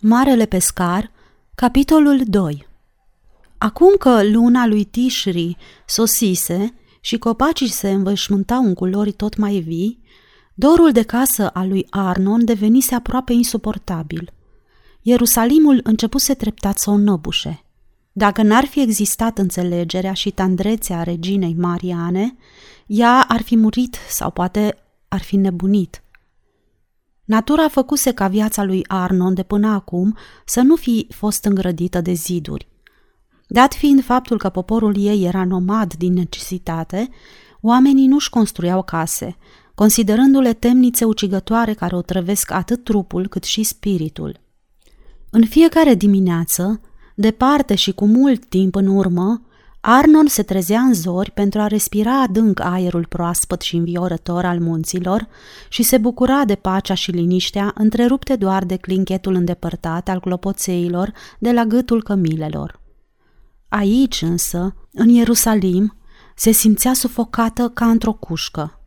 Marele pescar, capitolul 2 Acum că luna lui Tishri sosise și copacii se învășmântau în culori tot mai vii, dorul de casă al lui Arnon devenise aproape insuportabil. Ierusalimul începuse treptat să o năbușe. Dacă n-ar fi existat înțelegerea și tandrețea reginei Mariane, ea ar fi murit sau poate ar fi nebunit – Natura făcuse ca viața lui Arnon de până acum să nu fi fost îngrădită de ziduri. Dat fiind faptul că poporul ei era nomad din necesitate, oamenii nu-și construiau case, considerându-le temnițe ucigătoare care o trăvesc atât trupul cât și spiritul. În fiecare dimineață, departe și cu mult timp în urmă, Arnon se trezea în zori pentru a respira adânc aerul proaspăt și înviorător al munților și se bucura de pacea și liniștea, întrerupte doar de clinchetul îndepărtat al clopoțeilor de la gâtul cămilelor. Aici însă, în Ierusalim, se simțea sufocată ca într-o cușcă.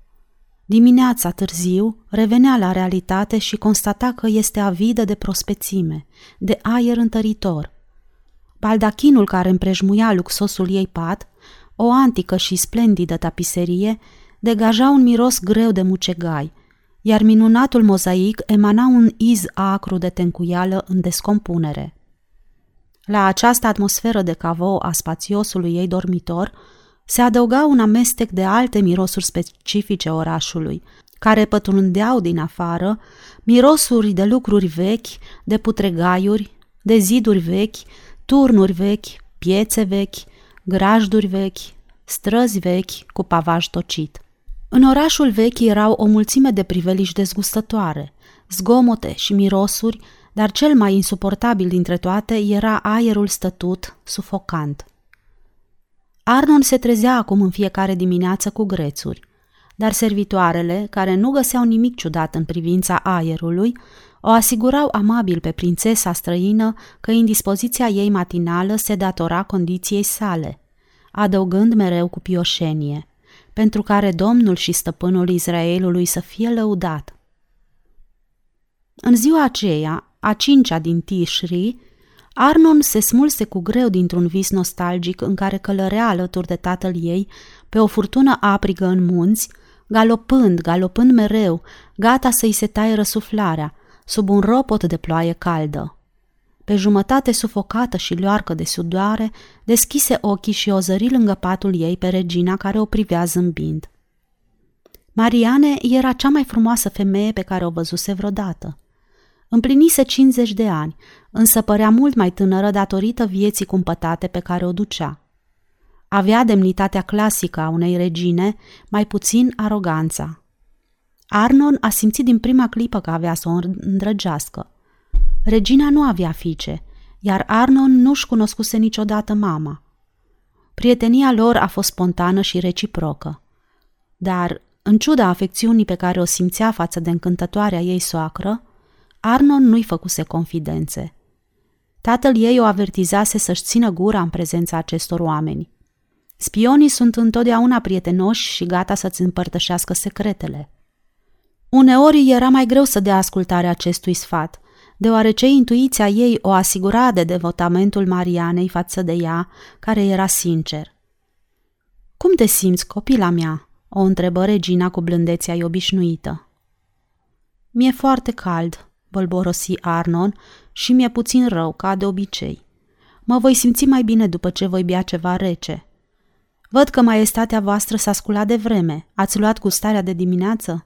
Dimineața târziu revenea la realitate și constata că este avidă de prospețime, de aer întăritor – Baldachinul care împrejmuia luxosul ei pat, o antică și splendidă tapiserie, degaja un miros greu de mucegai, iar minunatul mozaic emana un iz acru de tencuială în descompunere. La această atmosferă de cavou a spațiosului ei dormitor se adăuga un amestec de alte mirosuri specifice orașului, care pătrundeau din afară, mirosuri de lucruri vechi, de putregaiuri, de ziduri vechi, turnuri vechi, piețe vechi, grajduri vechi, străzi vechi cu pavaj tocit. În orașul vechi erau o mulțime de priveliști dezgustătoare, zgomote și mirosuri, dar cel mai insuportabil dintre toate era aerul stătut, sufocant. Arnon se trezea acum în fiecare dimineață cu grețuri, dar servitoarele, care nu găseau nimic ciudat în privința aerului, o asigurau amabil pe prințesa străină că indispoziția ei matinală se datora condiției sale, adăugând mereu cu pioșenie, pentru care Domnul și stăpânul Israelului să fie lăudat. În ziua aceea, a cincea din Tishri, Arnon se smulse cu greu dintr-un vis nostalgic în care călărea alături de tatăl ei pe o furtună aprigă în munți, galopând, galopând mereu, gata să-i se taie răsuflarea, sub un ropot de ploaie caldă. Pe jumătate sufocată și luarcă de sudoare, deschise ochii și o zări lângă patul ei pe regina care o privea zâmbind. Mariane era cea mai frumoasă femeie pe care o văzuse vreodată. Împlinise 50 de ani, însă părea mult mai tânără datorită vieții cumpătate pe care o ducea. Avea demnitatea clasică a unei regine, mai puțin aroganța. Arnon a simțit din prima clipă că avea să o îndrăgească. Regina nu avea fiice, iar Arnon nu-și cunoscuse niciodată mama. Prietenia lor a fost spontană și reciprocă. Dar, în ciuda afecțiunii pe care o simțea față de încântătoarea ei soacră, Arnon nu-i făcuse confidențe. Tatăl ei o avertizase să-și țină gura în prezența acestor oameni. Spionii sunt întotdeauna prietenoși și gata să-ți împărtășească secretele – Uneori era mai greu să dea ascultare acestui sfat, deoarece intuiția ei o asigura de devotamentul Marianei față de ea, care era sincer. Cum te simți, copila mea?" o întrebă regina cu blândețea ei obișnuită. Mi-e foarte cald," bălborosi Arnon, și mi-e puțin rău, ca de obicei. Mă voi simți mai bine după ce voi bea ceva rece. Văd că maestatea voastră s-a sculat de vreme. Ați luat gustarea de dimineață?"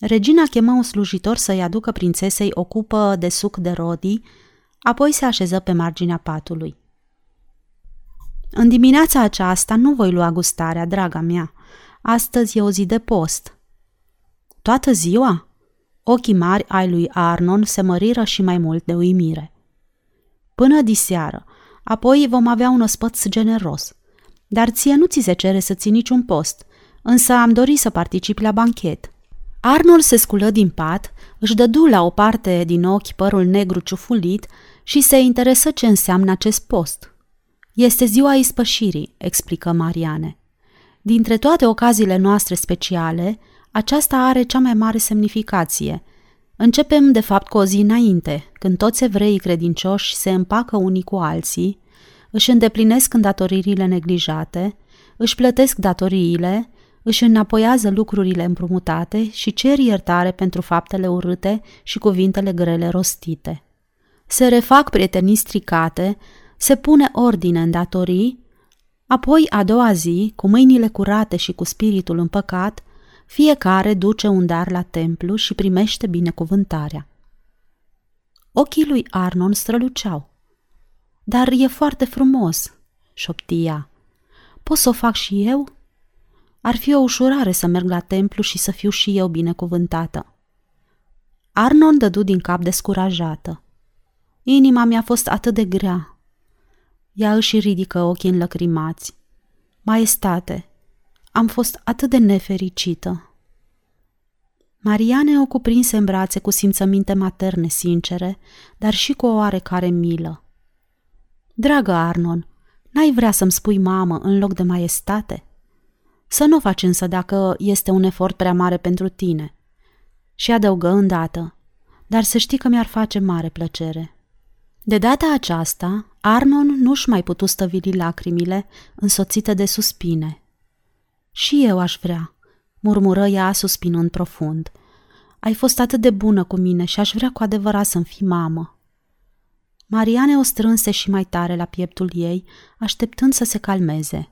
Regina chemă un slujitor să-i aducă prințesei o cupă de suc de rodii, apoi se așeză pe marginea patului. În dimineața aceasta nu voi lua gustarea, draga mea. Astăzi e o zi de post. Toată ziua? Ochii mari ai lui Arnon se măriră și mai mult de uimire. Până diseară, apoi vom avea un ospăț generos. Dar ție nu ți se cere să ții niciun post, însă am dorit să particip la banchet – Arnold se sculă din pat, își dădu la o parte din ochi părul negru ciufulit și se interesă ce înseamnă acest post. Este ziua ispășirii, explică Mariane. Dintre toate ocaziile noastre speciale, aceasta are cea mai mare semnificație. Începem, de fapt, cu o zi înainte, când toți evreii credincioși se împacă unii cu alții, își îndeplinesc îndatoririle neglijate, își plătesc datoriile, își înapoiază lucrurile împrumutate și cer iertare pentru faptele urâte și cuvintele grele rostite. Se refac prietenii stricate, se pune ordine în datorii, apoi a doua zi, cu mâinile curate și cu spiritul împăcat, fiecare duce un dar la templu și primește binecuvântarea. Ochii lui Arnon străluceau. Dar e foarte frumos, șoptia. Pot să o fac și eu? Ar fi o ușurare să merg la templu și să fiu și eu binecuvântată. Arnon dădu din cap descurajată. Inima mi-a fost atât de grea. Ea își ridică ochii înlăcrimați. Maestate, am fost atât de nefericită. Mariane o cuprinse în brațe cu simțăminte materne sincere, dar și cu o oarecare milă. Dragă Arnon, n-ai vrea să-mi spui mamă în loc de maestate? Să nu faci însă dacă este un efort prea mare pentru tine. Și adăugă îndată, dar să știi că mi-ar face mare plăcere. De data aceasta, Arnon nu-și mai putu stăvili lacrimile, însoțite de suspine. Și eu aș vrea, murmură ea suspinând profund. Ai fost atât de bună cu mine și aș vrea cu adevărat să-mi fii mamă. Mariane o strânse și mai tare la pieptul ei, așteptând să se calmeze.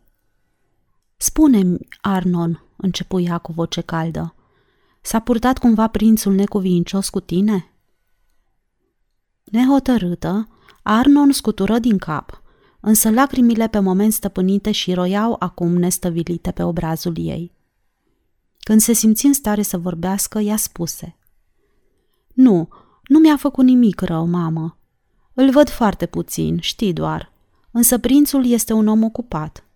Spune-mi, Arnon, începu ea cu voce caldă, s-a purtat cumva prințul necuvincios cu tine? Nehotărâtă, Arnon scutură din cap, însă lacrimile pe moment stăpânite și roiau acum nestăvilite pe obrazul ei. Când se simți în stare să vorbească, ea spuse Nu, nu mi-a făcut nimic rău, mamă. Îl văd foarte puțin, știi doar. Însă prințul este un om ocupat.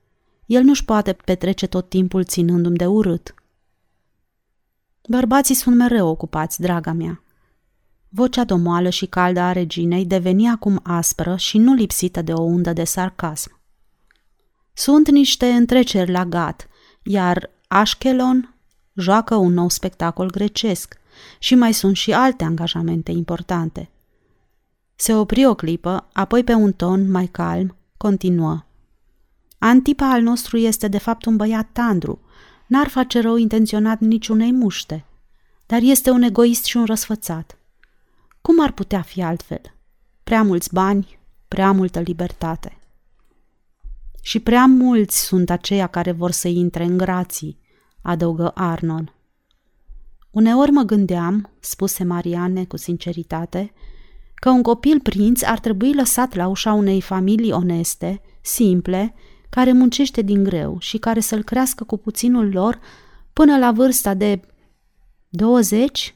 El nu-și poate petrece tot timpul ținându-mi de urât. Bărbații sunt mereu ocupați, draga mea. Vocea domoală și caldă a reginei deveni acum aspră și nu lipsită de o undă de sarcasm. Sunt niște întreceri la gat, iar Ashkelon joacă un nou spectacol grecesc și mai sunt și alte angajamente importante. Se opri o clipă, apoi pe un ton mai calm, continuă. Antipa al nostru este de fapt un băiat tandru, n-ar face rău intenționat niciunei muște, dar este un egoist și un răsfățat. Cum ar putea fi altfel? Prea mulți bani, prea multă libertate. Și prea mulți sunt aceia care vor să intre în grații, adăugă Arnon. Uneori mă gândeam, spuse Mariane cu sinceritate, că un copil prinț ar trebui lăsat la ușa unei familii oneste, simple, care muncește din greu și care să-l crească cu puținul lor până la vârsta de 20,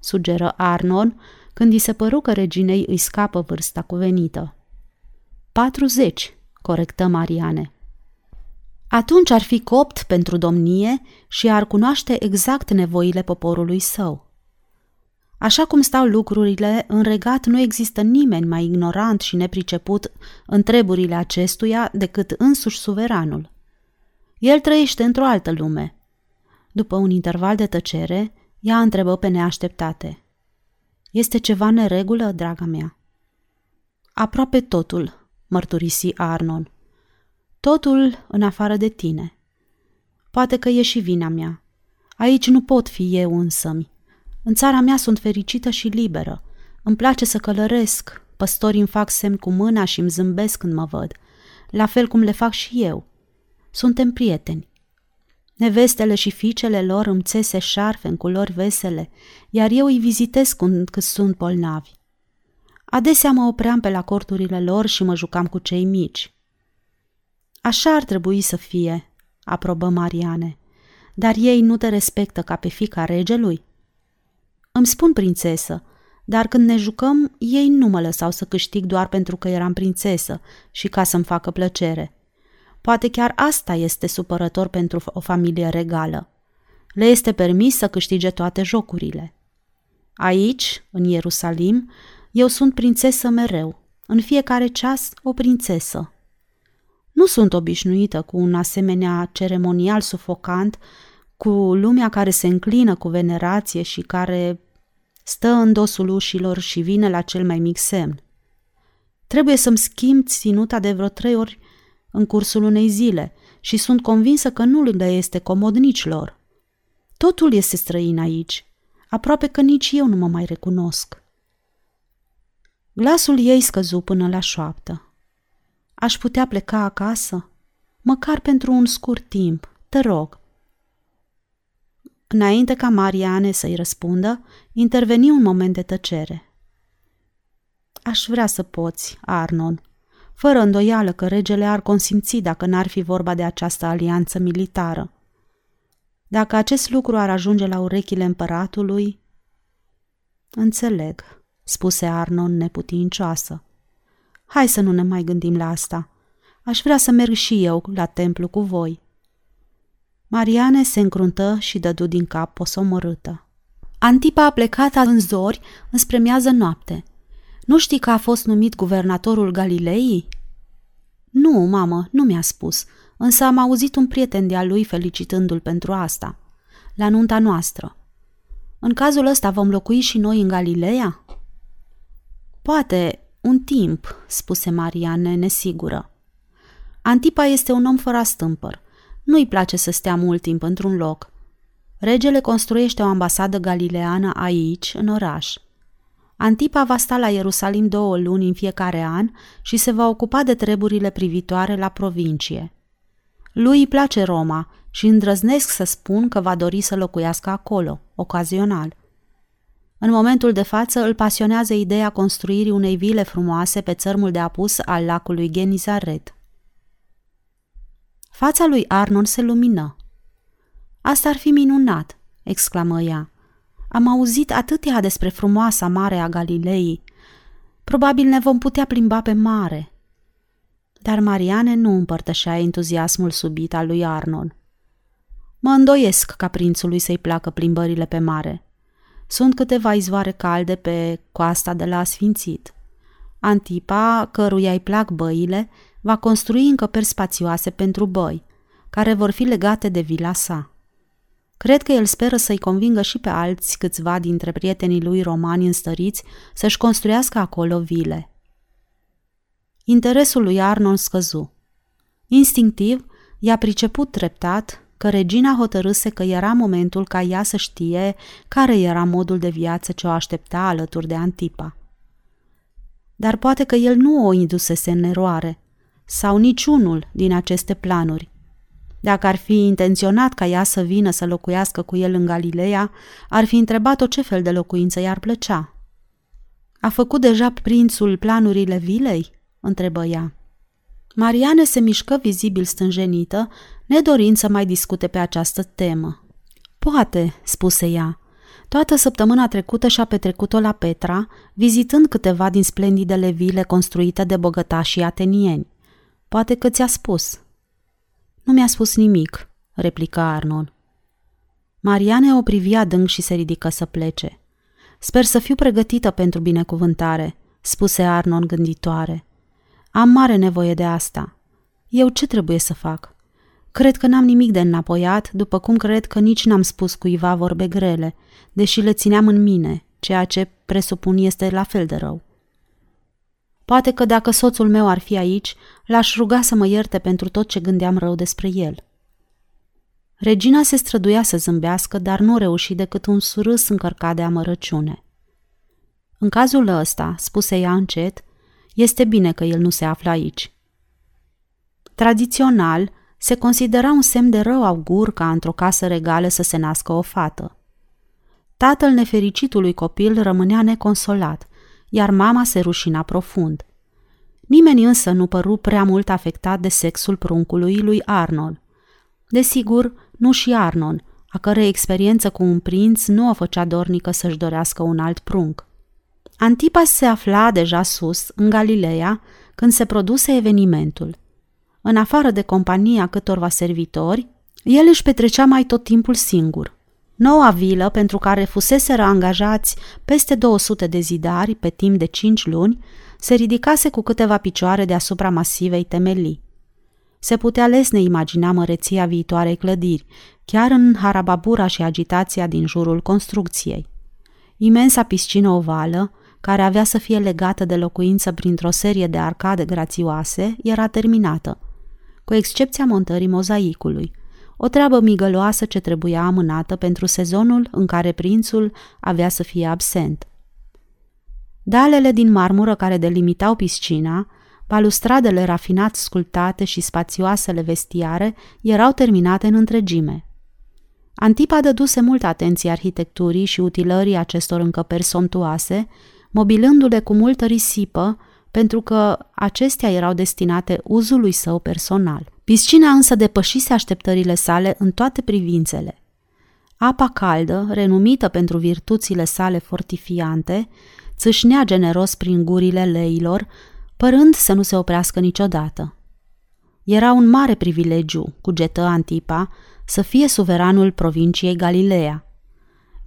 sugeră Arnon, când i se păru că reginei îi scapă vârsta cuvenită. 40, corectă Mariane. Atunci ar fi copt pentru domnie și ar cunoaște exact nevoile poporului său. Așa cum stau lucrurile, în regat nu există nimeni mai ignorant și nepriceput în treburile acestuia decât însuși suveranul. El trăiește într-o altă lume. După un interval de tăcere, ea întrebă pe neașteptate. Este ceva neregulă, draga mea? Aproape totul, mărturisi Arnon. Totul în afară de tine. Poate că e și vina mea. Aici nu pot fi eu însămi. În țara mea sunt fericită și liberă. Îmi place să călăresc. Păstorii îmi fac semn cu mâna și îmi zâmbesc când mă văd. La fel cum le fac și eu. Suntem prieteni. Nevestele și fiicele lor îmi țese șarfe în culori vesele, iar eu îi vizitez când cât sunt bolnavi. Adesea mă opream pe la corturile lor și mă jucam cu cei mici. Așa ar trebui să fie, aprobă Mariane. Dar ei nu te respectă ca pe fica regelui? Îmi spun prințesă, dar când ne jucăm, ei nu mă lăsau să câștig doar pentru că eram prințesă și ca să-mi facă plăcere. Poate chiar asta este supărător pentru o familie regală. Le este permis să câștige toate jocurile. Aici, în Ierusalim, eu sunt prințesă mereu, în fiecare ceas o prințesă. Nu sunt obișnuită cu un asemenea ceremonial sufocant, cu lumea care se înclină cu venerație și care stă în dosul ușilor și vine la cel mai mic semn. Trebuie să-mi schimb ținuta de vreo trei ori în cursul unei zile și sunt convinsă că nu le este comod nici lor. Totul este străin aici, aproape că nici eu nu mă mai recunosc. Glasul ei scăzu până la șoaptă. Aș putea pleca acasă? Măcar pentru un scurt timp, te rog. Înainte ca Mariane să-i răspundă, interveni un moment de tăcere. Aș vrea să poți, Arnon, fără îndoială că regele ar consimți dacă n-ar fi vorba de această alianță militară. Dacă acest lucru ar ajunge la urechile împăratului... Înțeleg, spuse Arnon neputincioasă. Hai să nu ne mai gândim la asta. Aș vrea să merg și eu la templu cu voi. Mariane se încruntă și dădu din cap posomorâtă. Antipa a plecat în zori înspre miază noapte. Nu știi că a fost numit guvernatorul Galilei? Nu, mamă, nu mi-a spus, însă am auzit un prieten de-al lui felicitându-l pentru asta. La nunta noastră. În cazul ăsta vom locui și noi în Galileea? Poate, un timp, spuse Mariane, nesigură. Antipa este un om fără stâmpăr. Nu-i place să stea mult timp într-un loc. Regele construiește o ambasadă galileană aici, în oraș. Antipa va sta la Ierusalim două luni în fiecare an și se va ocupa de treburile privitoare la provincie. Lui îi place Roma și îndrăznesc să spun că va dori să locuiască acolo, ocazional. În momentul de față îl pasionează ideea construirii unei vile frumoase pe țărmul de apus al lacului Genizaret. Fața lui Arnon se lumină. Asta ar fi minunat, exclamă ea. Am auzit atâtea despre frumoasa mare a Galilei. Probabil ne vom putea plimba pe mare. Dar Mariane nu împărtășea entuziasmul subit al lui Arnon. Mă îndoiesc ca prințului să-i placă plimbările pe mare. Sunt câteva izvoare calde pe coasta de la Sfințit. Antipa, căruia îi plac băile, va construi încăperi spațioase pentru băi, care vor fi legate de vila sa. Cred că el speră să-i convingă și pe alți câțiva dintre prietenii lui romani înstăriți să-și construiască acolo vile. Interesul lui Arnon scăzu. Instinctiv, i-a priceput treptat că regina hotărâse că era momentul ca ea să știe care era modul de viață ce o aștepta alături de Antipa. Dar poate că el nu o indusese în eroare, sau niciunul din aceste planuri. Dacă ar fi intenționat ca ea să vină să locuiască cu el în Galileea, ar fi întrebat-o ce fel de locuință i-ar plăcea. A făcut deja prințul planurile vilei? întrebă ea. Mariane se mișcă vizibil stânjenită, nedorind să mai discute pe această temă. Poate, spuse ea. Toată săptămâna trecută și-a petrecut-o la Petra, vizitând câteva din splendidele vile construite de bogătașii atenieni. Poate că ți-a spus. Nu mi-a spus nimic, replică Arnold. Mariane o privi adânc și se ridică să plece. Sper să fiu pregătită pentru binecuvântare, spuse Arnon gânditoare. Am mare nevoie de asta. Eu ce trebuie să fac? Cred că n-am nimic de înapoiat, după cum cred că nici n-am spus cuiva vorbe grele, deși le țineam în mine, ceea ce presupun este la fel de rău. Poate că dacă soțul meu ar fi aici, l-aș ruga să mă ierte pentru tot ce gândeam rău despre el. Regina se străduia să zâmbească, dar nu reuși decât un surâs încărcat de amărăciune. În cazul ăsta, spuse ea încet, este bine că el nu se află aici. Tradițional, se considera un semn de rău augur ca într-o casă regală să se nască o fată. Tatăl nefericitului copil rămânea neconsolat, iar mama se rușina profund. Nimeni însă nu păru prea mult afectat de sexul pruncului lui Arnold. Desigur, nu și Arnold, a cărei experiență cu un prinț nu o făcea dornică să-și dorească un alt prunc. Antipas se afla deja sus, în Galileea, când se produse evenimentul. În afară de compania câtorva servitori, el își petrecea mai tot timpul singur. Noua vilă, pentru care fuseseră angajați peste 200 de zidari pe timp de 5 luni, se ridicase cu câteva picioare deasupra masivei temelii. Se putea lesne imagina măreția viitoarei clădiri, chiar în harababura și agitația din jurul construcției. Imensa piscină ovală, care avea să fie legată de locuință printr-o serie de arcade grațioase, era terminată, cu excepția montării mozaicului, o treabă migăloasă ce trebuia amânată pentru sezonul în care prințul avea să fie absent. Dalele din marmură care delimitau piscina, balustradele rafinat sculptate și spațioasele vestiare erau terminate în întregime. Antipa dăduse multă atenție arhitecturii și utilării acestor încăperi somptuoase, mobilându-le cu multă risipă, pentru că acestea erau destinate uzului său personal. Piscina însă depășise așteptările sale în toate privințele. Apa caldă, renumită pentru virtuțile sale fortifiante, țâșnea generos prin gurile leilor, părând să nu se oprească niciodată. Era un mare privilegiu, cugetă Antipa, să fie suveranul provinciei Galileea.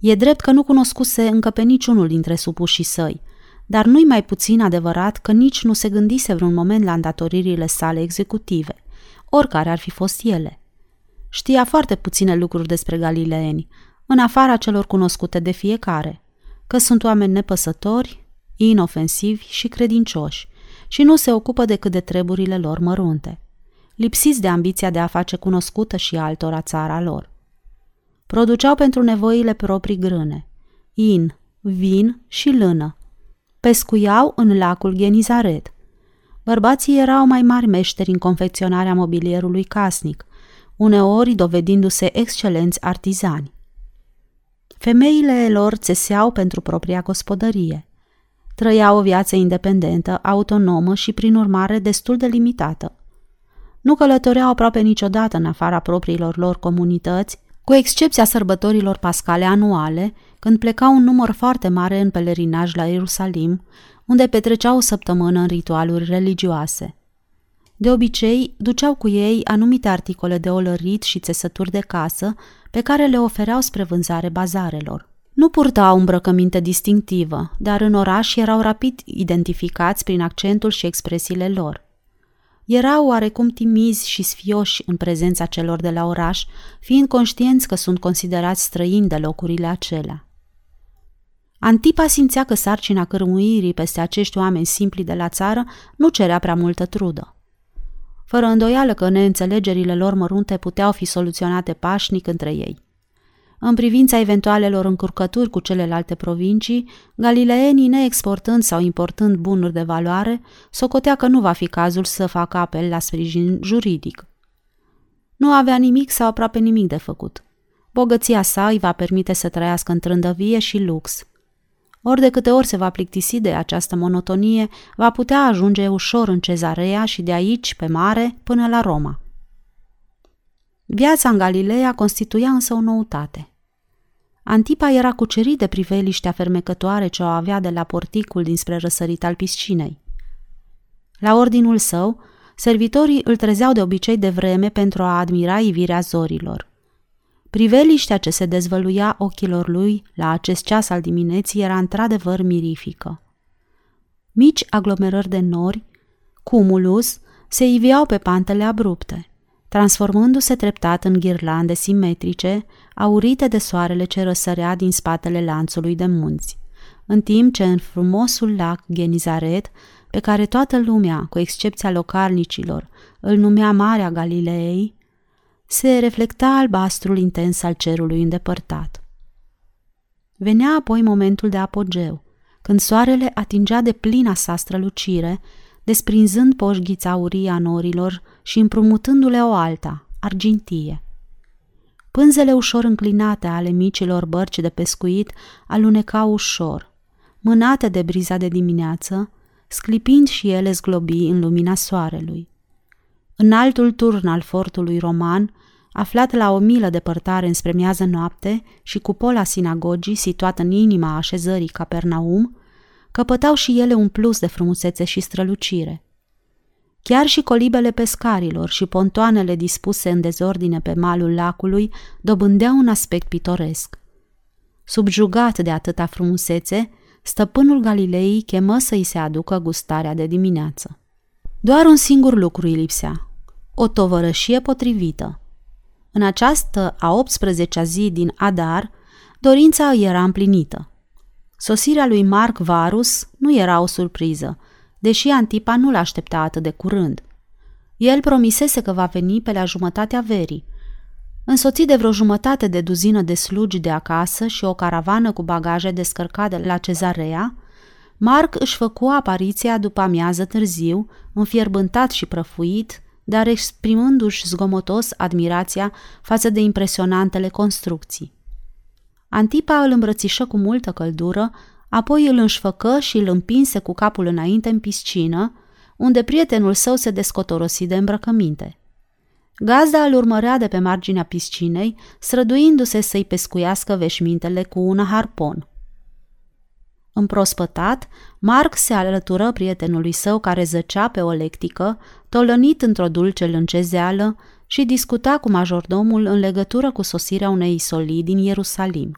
E drept că nu cunoscuse încă pe niciunul dintre supușii săi, dar nu-i mai puțin adevărat că nici nu se gândise vreun moment la îndatoririle sale executive, oricare ar fi fost ele. Știa foarte puține lucruri despre galileeni, în afara celor cunoscute de fiecare, că sunt oameni nepăsători, inofensivi și credincioși și nu se ocupă decât de treburile lor mărunte, lipsiți de ambiția de a face cunoscută și altora țara lor. Produceau pentru nevoile proprii grâne, in, vin și lână. Pescuiau în lacul Genizaret. Bărbații erau mai mari meșteri în confecționarea mobilierului casnic, uneori dovedindu-se excelenți artizani. Femeile lor țeseau pentru propria gospodărie. Trăiau o viață independentă, autonomă și, prin urmare, destul de limitată. Nu călătoreau aproape niciodată în afara propriilor lor comunități, cu excepția sărbătorilor pascale anuale, când plecau un număr foarte mare în pelerinaj la Ierusalim, unde petreceau o săptămână în ritualuri religioase. De obicei, duceau cu ei anumite articole de olărit și țesături de casă pe care le ofereau spre vânzare bazarelor. Nu purtau îmbrăcăminte distinctivă, dar în oraș erau rapid identificați prin accentul și expresiile lor. Erau oarecum timizi și sfioși în prezența celor de la oraș, fiind conștienți că sunt considerați străini de locurile acelea. Antipa simțea că sarcina cărmuirii peste acești oameni simpli de la țară nu cerea prea multă trudă. Fără îndoială că neînțelegerile lor mărunte puteau fi soluționate pașnic între ei. În privința eventualelor încurcături cu celelalte provincii, galileenii, neexportând sau importând bunuri de valoare, socotea că nu va fi cazul să facă apel la sprijin juridic. Nu avea nimic sau aproape nimic de făcut. Bogăția sa îi va permite să trăiască în trândăvie și lux. Ori de câte ori se va plictisi de această monotonie, va putea ajunge ușor în cezarea și de aici, pe mare, până la Roma. Viața în Galileea constituia însă o noutate. Antipa era cucerit de priveliștea fermecătoare ce o avea de la porticul dinspre răsărit al piscinei. La ordinul său, servitorii îl trezeau de obicei de vreme pentru a admira ivirea zorilor. Priveliștea ce se dezvăluia ochilor lui la acest ceas al dimineții era într-adevăr mirifică. Mici aglomerări de nori, cumulus, se iviau pe pantele abrupte, transformându-se treptat în ghirlande simetrice, aurite de soarele ce răsărea din spatele lanțului de munți, în timp ce în frumosul lac Genizaret, pe care toată lumea, cu excepția localnicilor, îl numea Marea Galileei, se reflecta albastrul intens al cerului îndepărtat. Venea apoi momentul de apogeu, când soarele atingea de plina sa strălucire, desprinzând poșghița aurii a norilor și împrumutându-le o alta, argintie. Pânzele ușor înclinate ale micilor bărci de pescuit alunecau ușor, mânate de briza de dimineață, sclipind și ele zglobi în lumina soarelui. În altul turn al fortului roman, aflat la o milă departare înspre miază noapte și cupola sinagogii situată în inima așezării Capernaum, căpătau și ele un plus de frumusețe și strălucire. Chiar și colibele pescarilor și pontoanele dispuse în dezordine pe malul lacului dobândeau un aspect pitoresc. Subjugat de atâta frumusețe, stăpânul Galilei chemă să-i se aducă gustarea de dimineață. Doar un singur lucru îi lipsea, o tovărășie potrivită. În această a 18-a zi din Adar, dorința era împlinită. Sosirea lui Mark Varus nu era o surpriză, deși Antipa nu l-aștepta atât de curând. El promisese că va veni pe la jumătatea verii. Însoțit de vreo jumătate de duzină de slugi de acasă și o caravană cu bagaje descărcate la cezarea, Mark își făcu apariția după amiază târziu, înfierbântat și prăfuit, dar exprimându-și zgomotos admirația față de impresionantele construcții. Antipa îl îmbrățișă cu multă căldură, apoi îl înșfăcă și îl împinse cu capul înainte în piscină, unde prietenul său se descotorosi de îmbrăcăminte. Gazda îl urmărea de pe marginea piscinei, străduindu-se să-i pescuiască veșmintele cu un harpon. Împrospătat, Mark se alătură prietenului său care zăcea pe o lectică, tolănit într-o dulce lâncezeală și discuta cu majordomul în legătură cu sosirea unei solii din Ierusalim.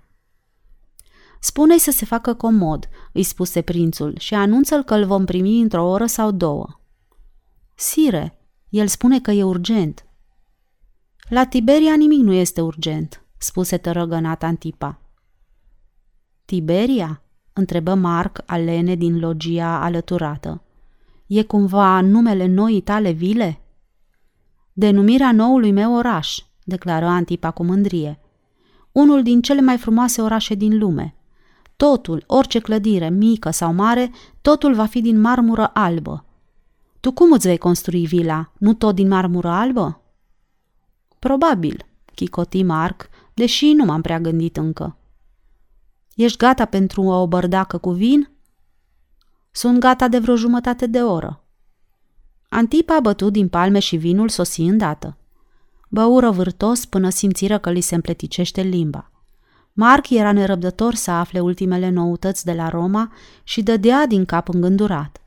Spune-i să se facă comod, îi spuse prințul, și anunță-l că îl vom primi într-o oră sau două. Sire, el spune că e urgent. La Tiberia nimic nu este urgent, spuse tărăgănat Antipa. Tiberia? Întrebă Marc alene din logia alăturată. E cumva numele noii tale vile? Denumirea noului meu oraș, declară Antipa cu mândrie. Unul din cele mai frumoase orașe din lume. Totul, orice clădire, mică sau mare, totul va fi din marmură albă. Tu cum îți vei construi vila? Nu tot din marmură albă? Probabil, chicoti Marc, deși nu m-am prea gândit încă. Ești gata pentru o bărdacă cu vin? Sunt gata de vreo jumătate de oră. Antipa a bătut din palme și vinul sosi îndată. Băură vârtos până simțiră că li se împleticește limba. Marc era nerăbdător să afle ultimele noutăți de la Roma și dădea din cap îngândurat.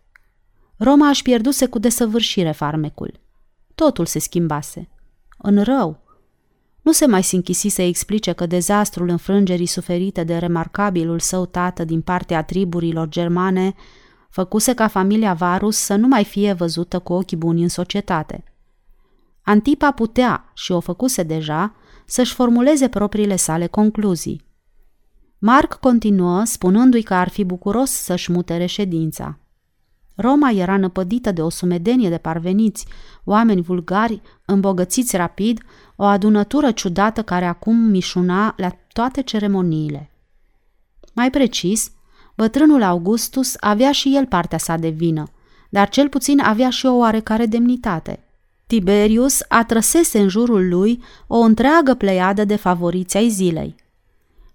Roma își pierduse cu desăvârșire farmecul. Totul se schimbase. În rău. Nu se mai sinchisi să explice că dezastrul înfrângerii suferite de remarcabilul său tată din partea triburilor germane făcuse ca familia Varus să nu mai fie văzută cu ochii buni în societate. Antipa putea, și o făcuse deja, să-și formuleze propriile sale concluzii. Marc continuă spunându-i că ar fi bucuros să-și mute reședința. Roma era năpădită de o sumedenie de parveniți, oameni vulgari, îmbogățiți rapid, o adunătură ciudată care acum mișuna la toate ceremoniile. Mai precis, bătrânul Augustus avea și el partea sa de vină, dar cel puțin avea și o oarecare demnitate. Tiberius atrăsese în jurul lui o întreagă pleiadă de favoriți ai zilei.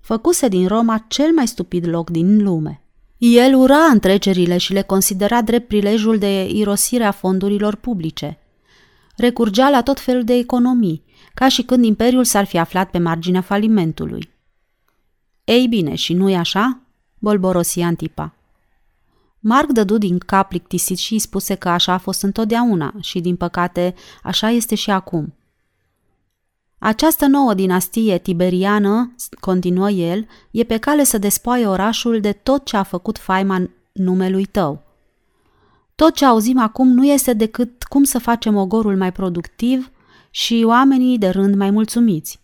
Făcuse din Roma cel mai stupid loc din lume. El ura întrecerile și le considera drept prilejul de irosire a fondurilor publice. Recurgea la tot felul de economii, ca și când imperiul s-ar fi aflat pe marginea falimentului. Ei bine, și nu-i așa? bolborosi Antipa. Mark dădu din cap plictisit și îi spuse că așa a fost întotdeauna și, din păcate, așa este și acum – această nouă dinastie tiberiană, continuă el, e pe cale să despoie orașul de tot ce a făcut faima numelui tău. Tot ce auzim acum nu este decât cum să facem ogorul mai productiv și oamenii de rând mai mulțumiți.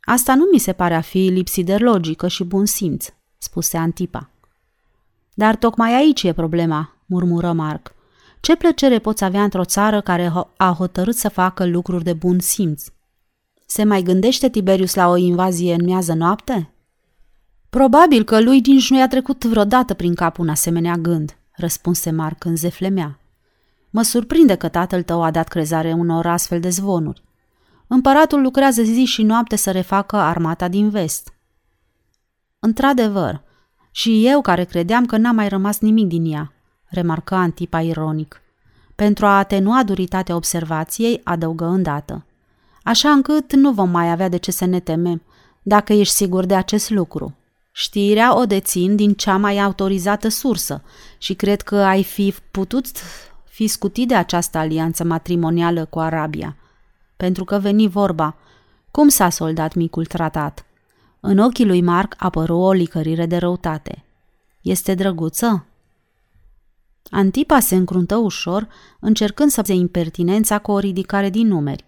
Asta nu mi se pare a fi lipsit de logică și bun simț, spuse Antipa. Dar tocmai aici e problema, murmură Marc. Ce plăcere poți avea într-o țară care a hotărât să facă lucruri de bun simț? Se mai gândește Tiberius la o invazie în miază noapte? Probabil că lui nici nu i-a trecut vreodată prin cap un asemenea gând, răspunse Marc în zeflemea. Mă surprinde că tatăl tău a dat crezare unor astfel de zvonuri. Împăratul lucrează zi și noapte să refacă armata din vest. Într-adevăr, și eu care credeam că n-a mai rămas nimic din ea, remarcă Antipa ironic. Pentru a atenua duritatea observației, adăugă îndată așa încât nu vom mai avea de ce să ne temem, dacă ești sigur de acest lucru. Știrea o dețin din cea mai autorizată sursă și cred că ai fi putut fi scutit de această alianță matrimonială cu Arabia. Pentru că veni vorba, cum s-a soldat micul tratat? În ochii lui Marc apăru o licărire de răutate. Este drăguță? Antipa se încruntă ușor, încercând să se impertinența cu o ridicare din numeri.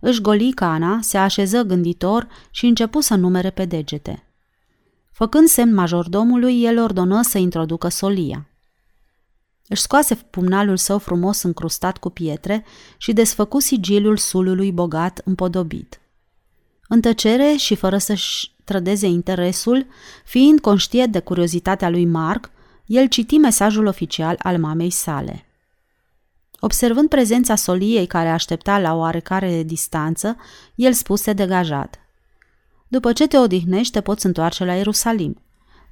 Își goli cana, se așeză gânditor și începu să numere pe degete. Făcând semn majordomului, el ordonă să introducă solia. Își scoase pumnalul său frumos încrustat cu pietre și desfăcu sigiliul sulului bogat împodobit. În tăcere și fără să-și trădeze interesul, fiind conștient de curiozitatea lui Mark, el citi mesajul oficial al mamei sale. Observând prezența soliei care aștepta la oarecare distanță, el spuse degajat. După ce te odihnești, te poți întoarce la Ierusalim.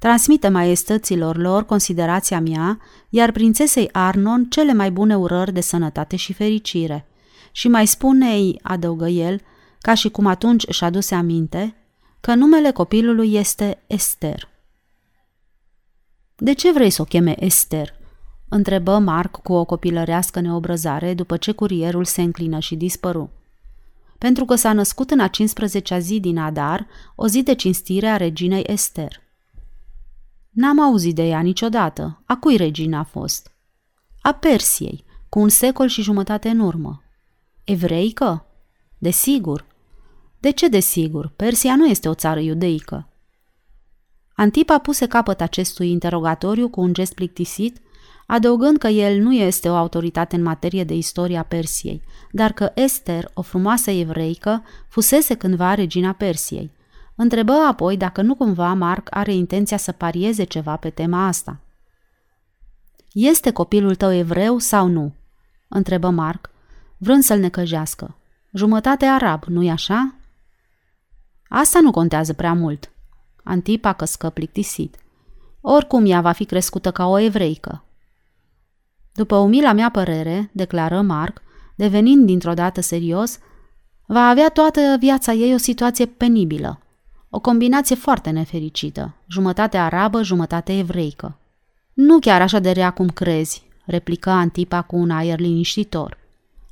Transmite maiestăților lor considerația mea, iar prințesei Arnon cele mai bune urări de sănătate și fericire. Și mai spune-i, adăugă el, ca și cum atunci își aduse aminte, că numele copilului este Ester. De ce vrei să o cheme Ester? întrebă Marc cu o copilărească neobrăzare după ce curierul se înclină și dispăru. Pentru că s-a născut în a 15-a zi din Adar, o zi de cinstire a reginei Ester. N-am auzit de ea niciodată. A cui regina a fost? A Persiei, cu un secol și jumătate în urmă. Evreică? Desigur. De ce desigur? Persia nu este o țară iudeică. Antipa puse capăt acestui interogatoriu cu un gest plictisit, adăugând că el nu este o autoritate în materie de istoria Persiei, dar că Esther, o frumoasă evreică, fusese cândva regina Persiei. Întrebă apoi dacă nu cumva Mark are intenția să parieze ceva pe tema asta. Este copilul tău evreu sau nu?" întrebă Mark, vrând să-l necăjească. Jumătate arab, nu-i așa?" Asta nu contează prea mult." Antipa căscă plictisit. Oricum ea va fi crescută ca o evreică. După umila mea părere, declară Mark, devenind dintr-o dată serios, va avea toată viața ei o situație penibilă. O combinație foarte nefericită, jumătate arabă, jumătate evreică. Nu chiar așa de rea cum crezi, replică Antipa cu un aer liniștitor.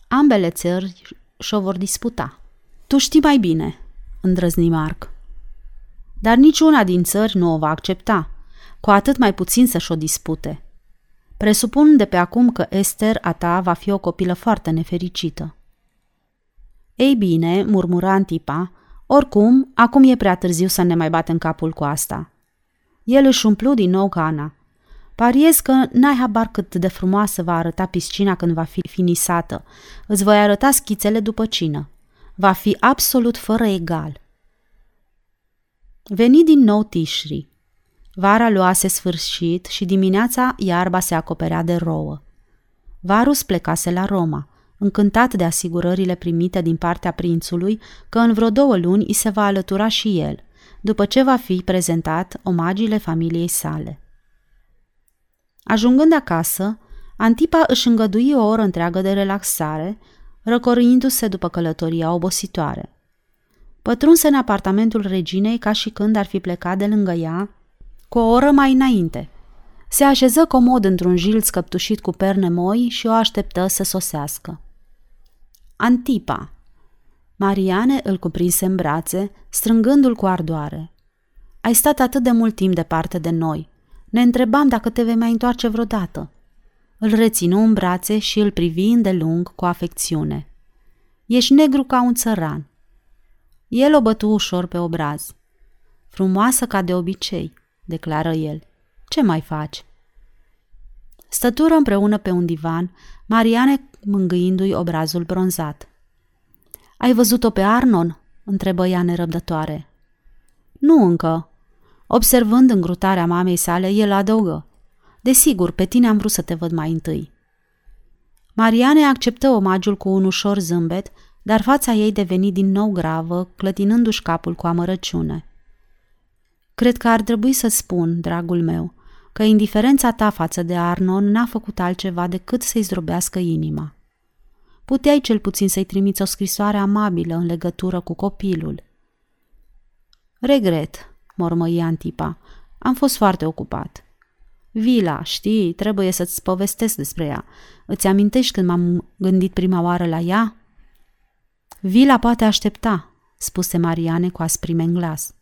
Ambele țări și-o vor disputa. Tu știi mai bine, îndrăzni Mark. Dar niciuna din țări nu o va accepta, cu atât mai puțin să-și o dispute. Presupun de pe acum că Esther a ta va fi o copilă foarte nefericită. Ei bine, murmura Antipa, oricum, acum e prea târziu să ne mai batem capul cu asta. El își umplu din nou cana. Pariez că n-ai habar cât de frumoasă va arăta piscina când va fi finisată. Îți voi arăta schițele după cină. Va fi absolut fără egal. Veni din nou Tișri. Vara luase sfârșit și dimineața iarba se acoperea de rouă. Varus plecase la Roma, încântat de asigurările primite din partea prințului că în vreo două luni îi se va alătura și el, după ce va fi prezentat omagiile familiei sale. Ajungând acasă, Antipa își îngădui o oră întreagă de relaxare, răcorindu-se după călătoria obositoare. Pătrunse în apartamentul reginei ca și când ar fi plecat de lângă ea cu o oră mai înainte. Se așeză comod într-un jil scăptușit cu perne moi și o așteptă să sosească. Antipa. Mariane îl cuprinse în brațe, strângându-l cu ardoare. Ai stat atât de mult timp departe de noi. Ne întrebam dacă te vei mai întoarce vreodată. Îl reținu în brațe și îl privi îndelung cu afecțiune. Ești negru ca un țăran. El o bătu ușor pe obraz. Frumoasă ca de obicei, declară el. Ce mai faci? Stătură împreună pe un divan, Mariane mângâindu-i obrazul bronzat. Ai văzut-o pe Arnon?" întrebă ea nerăbdătoare. Nu încă. Observând îngrutarea mamei sale, el adăugă. Desigur, pe tine am vrut să te văd mai întâi. Mariane acceptă omagiul cu un ușor zâmbet, dar fața ei deveni din nou gravă, clătinându-și capul cu amărăciune. Cred că ar trebui să spun, dragul meu, că indiferența ta față de Arnon n-a făcut altceva decât să-i zdrobească inima. Puteai cel puțin să-i trimiți o scrisoare amabilă în legătură cu copilul. Regret, mormăi Antipa, am fost foarte ocupat. Vila, știi, trebuie să-ți povestesc despre ea. Îți amintești când m-am gândit prima oară la ea? Vila poate aștepta, spuse Mariane cu asprime în glas.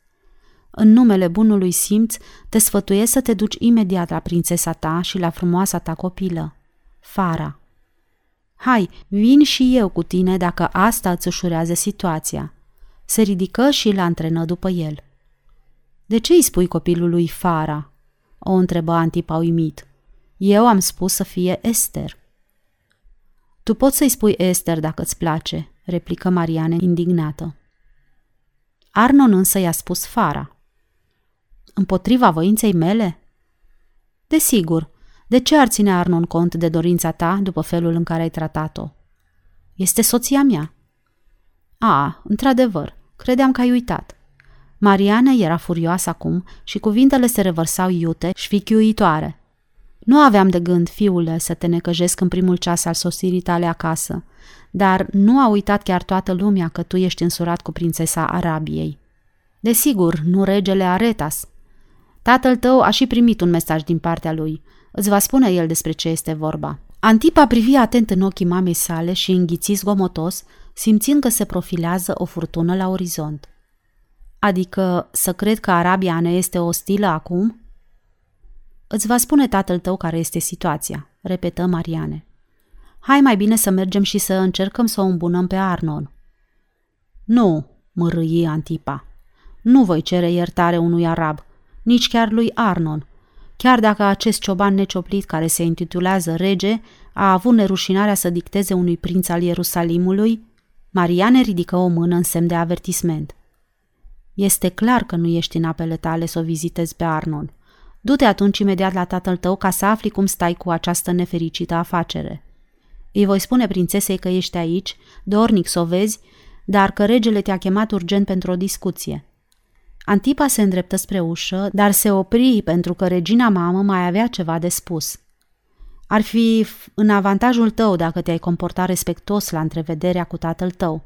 În numele bunului simț, te sfătuiesc să te duci imediat la prințesa ta și la frumoasa ta copilă, Fara. Hai, vin și eu cu tine dacă asta îți ușurează situația. Se ridică și îl antrenă după el. De ce îi spui copilului Fara? O întrebă Antipa uimit. Eu am spus să fie Esther. Tu poți să-i spui Esther dacă îți place, replică Mariane indignată. Arnon însă i-a spus Fara. Împotriva voinței mele? Desigur, de ce ar ține Arnon cont de dorința ta după felul în care ai tratat-o? Este soția mea. A, într-adevăr, credeam că ai uitat. Mariana era furioasă acum și cuvintele se revărsau iute și fichiuitoare. Nu aveam de gând, fiule, să te necăjesc în primul ceas al sosirii tale acasă, dar nu a uitat chiar toată lumea că tu ești însurat cu prințesa Arabiei. Desigur, nu regele Aretas. Tatăl tău a și primit un mesaj din partea lui. Îți va spune el despre ce este vorba. Antipa privi atent în ochii mamei sale și înghiți zgomotos, simțind că se profilează o furtună la orizont. Adică să cred că Arabia ne este ostilă acum? Îți va spune tatăl tău care este situația, repetă Mariane. Hai mai bine să mergem și să încercăm să o îmbunăm pe Arnon. Nu, mărâi Antipa. Nu voi cere iertare unui arab, nici chiar lui Arnon, chiar dacă acest cioban necioplit care se intitulează rege a avut nerușinarea să dicteze unui prinț al Ierusalimului, Mariane ridică o mână în semn de avertisment. Este clar că nu ești în apele tale să o vizitezi pe Arnon. Du-te atunci imediat la tatăl tău ca să afli cum stai cu această nefericită afacere. Îi voi spune prințesei că ești aici, dornic să o vezi, dar că regele te-a chemat urgent pentru o discuție. Antipa se îndreptă spre ușă, dar se opri pentru că regina mamă mai avea ceva de spus. Ar fi în avantajul tău dacă te-ai comporta respectos la întrevederea cu tatăl tău.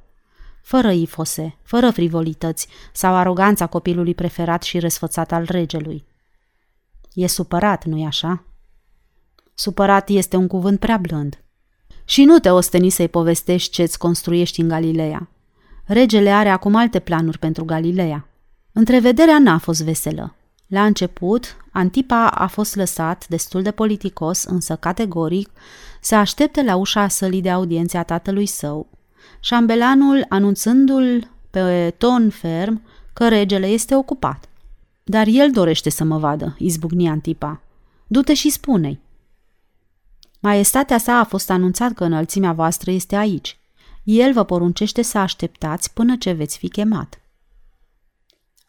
Fără ifose, fără frivolități sau aroganța copilului preferat și răsfățat al regelui. E supărat, nu-i așa? Supărat este un cuvânt prea blând. Și nu te osteni să-i povestești ce-ți construiești în Galileea. Regele are acum alte planuri pentru Galileea. Întrevederea n-a fost veselă. La început, Antipa a fost lăsat, destul de politicos, însă categoric, să aștepte la ușa sălii de audiențe a tatălui său, șambelanul anunțându-l pe ton ferm că regele este ocupat. Dar el dorește să mă vadă, izbucni Antipa. Du-te și spune-i. Maestatea sa a fost anunțat că înălțimea voastră este aici. El vă poruncește să așteptați până ce veți fi chemat.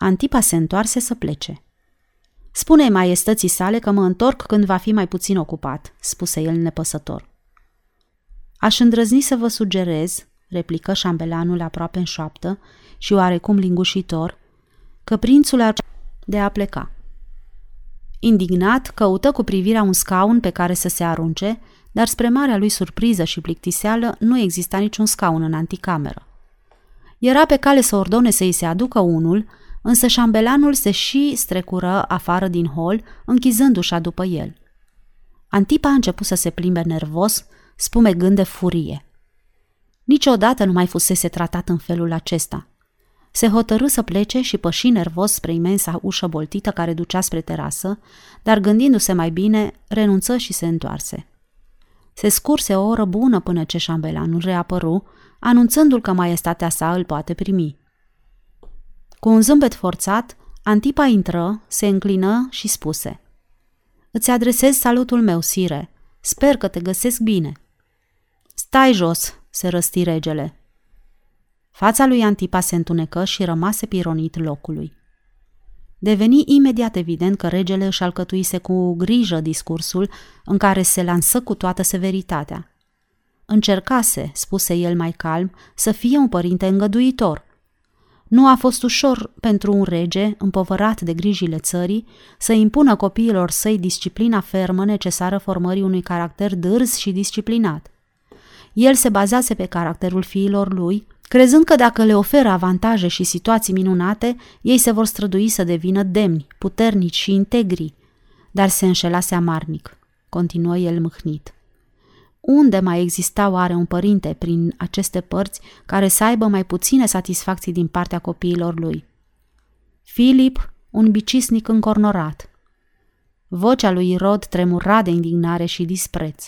Antipa se întoarse să plece. Spune maiestății sale că mă întorc când va fi mai puțin ocupat, spuse el nepăsător. Aș îndrăzni să vă sugerez, replică șambelanul aproape în șoaptă și oarecum lingușitor, că prințul ar de a pleca. Indignat, căută cu privirea un scaun pe care să se arunce, dar spre marea lui surpriză și plictiseală nu exista niciun scaun în anticameră. Era pe cale să ordone să îi se aducă unul, însă șambelanul se și strecură afară din hol, închizând ușa după el. Antipa a început să se plimbe nervos, spumegând de furie. Niciodată nu mai fusese tratat în felul acesta. Se hotărâ să plece și păși nervos spre imensa ușă boltită care ducea spre terasă, dar gândindu-se mai bine, renunță și se întoarse. Se scurse o oră bună până ce șambelanul reapăru, anunțându-l că maestatea sa îl poate primi. Cu un zâmbet forțat, Antipa intră, se înclină și spuse Îți adresez salutul meu, sire. Sper că te găsesc bine. Stai jos, se răsti regele. Fața lui Antipa se întunecă și rămase pironit locului. Deveni imediat evident că regele își alcătuise cu grijă discursul în care se lansă cu toată severitatea. Încercase, spuse el mai calm, să fie un părinte îngăduitor – nu a fost ușor pentru un rege, împovărat de grijile țării, să impună copiilor săi disciplina fermă necesară formării unui caracter dârz și disciplinat. El se bazase pe caracterul fiilor lui, crezând că dacă le oferă avantaje și situații minunate, ei se vor strădui să devină demni, puternici și integri. Dar se înșelase amarnic, continuă el mâhnit. Unde mai exista oare un părinte prin aceste părți care să aibă mai puține satisfacții din partea copiilor lui? Filip, un bicisnic încornorat. Vocea lui Irod tremura de indignare și dispreț.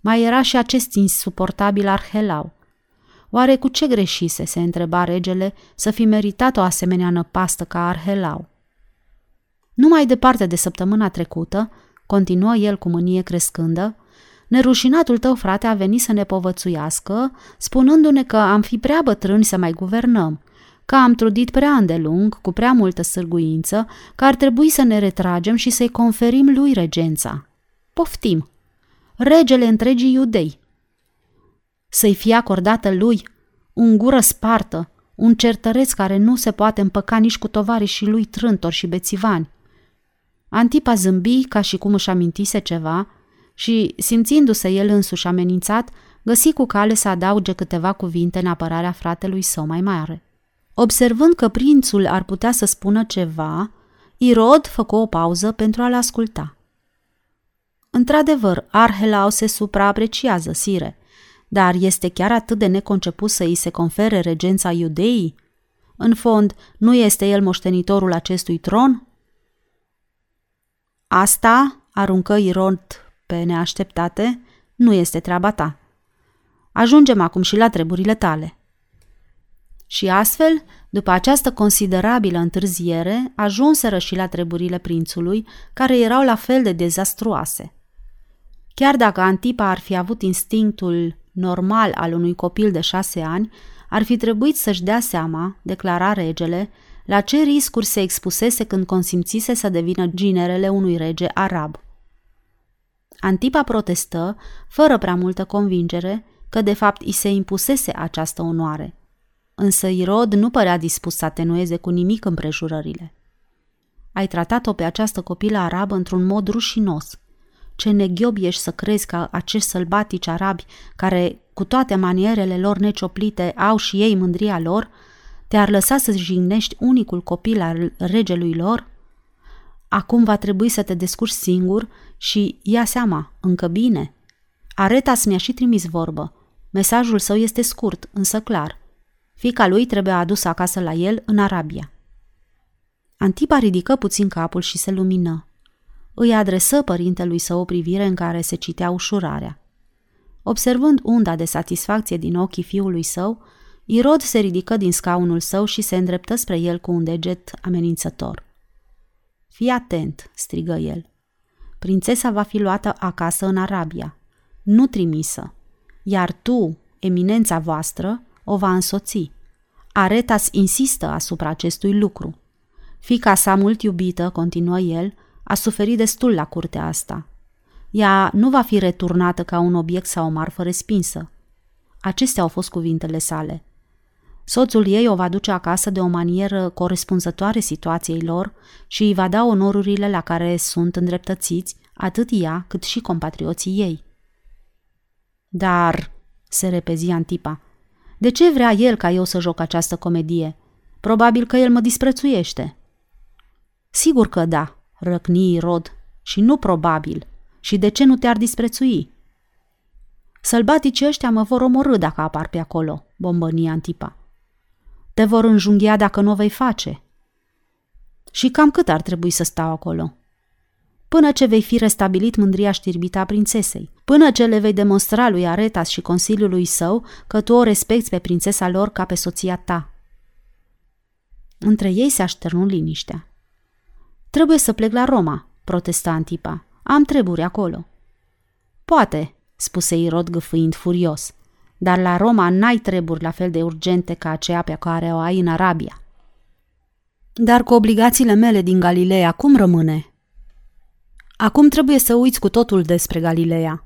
Mai era și acest insuportabil Arhelau. Oare cu ce greșise, se întreba regele, să fi meritat o asemenea năpastă ca Arhelau? Nu mai departe de săptămâna trecută, continuă el cu mânie crescândă, nerușinatul tău frate a venit să ne povățuiască, spunându-ne că am fi prea bătrâni să mai guvernăm, că am trudit prea îndelung, cu prea multă sârguință, că ar trebui să ne retragem și să-i conferim lui regența. Poftim! Regele întregii iudei! Să-i fie acordată lui un gură spartă, un certăreț care nu se poate împăca nici cu și lui trântori și bețivani. Antipa zâmbi ca și cum își amintise ceva și, simțindu-se el însuși amenințat, găsi cu cale să adauge câteva cuvinte în apărarea fratelui său mai mare. Observând că prințul ar putea să spună ceva, Irod făcu o pauză pentru a-l asculta. Într-adevăr, Arhelau se supraapreciază, sire, dar este chiar atât de neconceput să îi se confere regența iudeii? În fond, nu este el moștenitorul acestui tron? Asta, aruncă Irod pe neașteptate, nu este treaba ta. Ajungem acum și la treburile tale. Și astfel, după această considerabilă întârziere, ajunseră și la treburile prințului, care erau la fel de dezastruoase. Chiar dacă Antipa ar fi avut instinctul normal al unui copil de șase ani, ar fi trebuit să-și dea seama, declara regele, la ce riscuri se expusese când consimțise să devină ginerele unui rege arab. Antipa protestă, fără prea multă convingere, că de fapt îi se impusese această onoare. Însă Irod nu părea dispus să atenueze cu nimic împrejurările. Ai tratat-o pe această copilă arabă într-un mod rușinos. Ce neghiob ești să crezi că acești sălbatici arabi, care cu toate manierele lor necioplite au și ei mândria lor, te-ar lăsa să jignești unicul copil al regelui lor? Acum va trebui să te descurci singur și ia seama, încă bine. Aretas mi-a și trimis vorbă. Mesajul său este scurt, însă clar. Fica lui trebuie adusă acasă la el în Arabia. Antipa ridică puțin capul și se lumină. Îi adresă părintelui său o privire în care se citea ușurarea. Observând unda de satisfacție din ochii fiului său, Irod se ridică din scaunul său și se îndreptă spre el cu un deget amenințător. Fii atent, strigă el. Prințesa va fi luată acasă în Arabia, nu trimisă, iar tu, eminența voastră, o va însoți. Aretas insistă asupra acestui lucru. Fica sa mult iubită, continuă el, a suferit destul la curtea asta. Ea nu va fi returnată ca un obiect sau o marfă respinsă. Acestea au fost cuvintele sale. Soțul ei o va duce acasă de o manieră corespunzătoare situației lor și îi va da onorurile la care sunt îndreptățiți atât ea cât și compatrioții ei. Dar, se repezi Antipa, de ce vrea el ca eu să joc această comedie? Probabil că el mă disprețuiește. Sigur că da, răcni Rod, și nu probabil. Și de ce nu te-ar disprețui? Sălbaticii ăștia mă vor omorâ dacă apar pe acolo, bombănie Antipa. Te vor înjunghia dacă nu o vei face. Și cam cât ar trebui să stau acolo? Până ce vei fi restabilit mândria știrbită a prințesei, până ce le vei demonstra lui Aretas și consiliului său că tu o respecti pe prințesa lor ca pe soția ta. Între ei se așternu liniștea. Trebuie să plec la Roma, protesta Antipa. Am treburi acolo. Poate, spuse Irod gâfâind furios, dar la Roma n-ai treburi la fel de urgente ca aceea pe care o ai în Arabia. Dar cu obligațiile mele din Galileea, cum rămâne? Acum trebuie să uiți cu totul despre Galileea.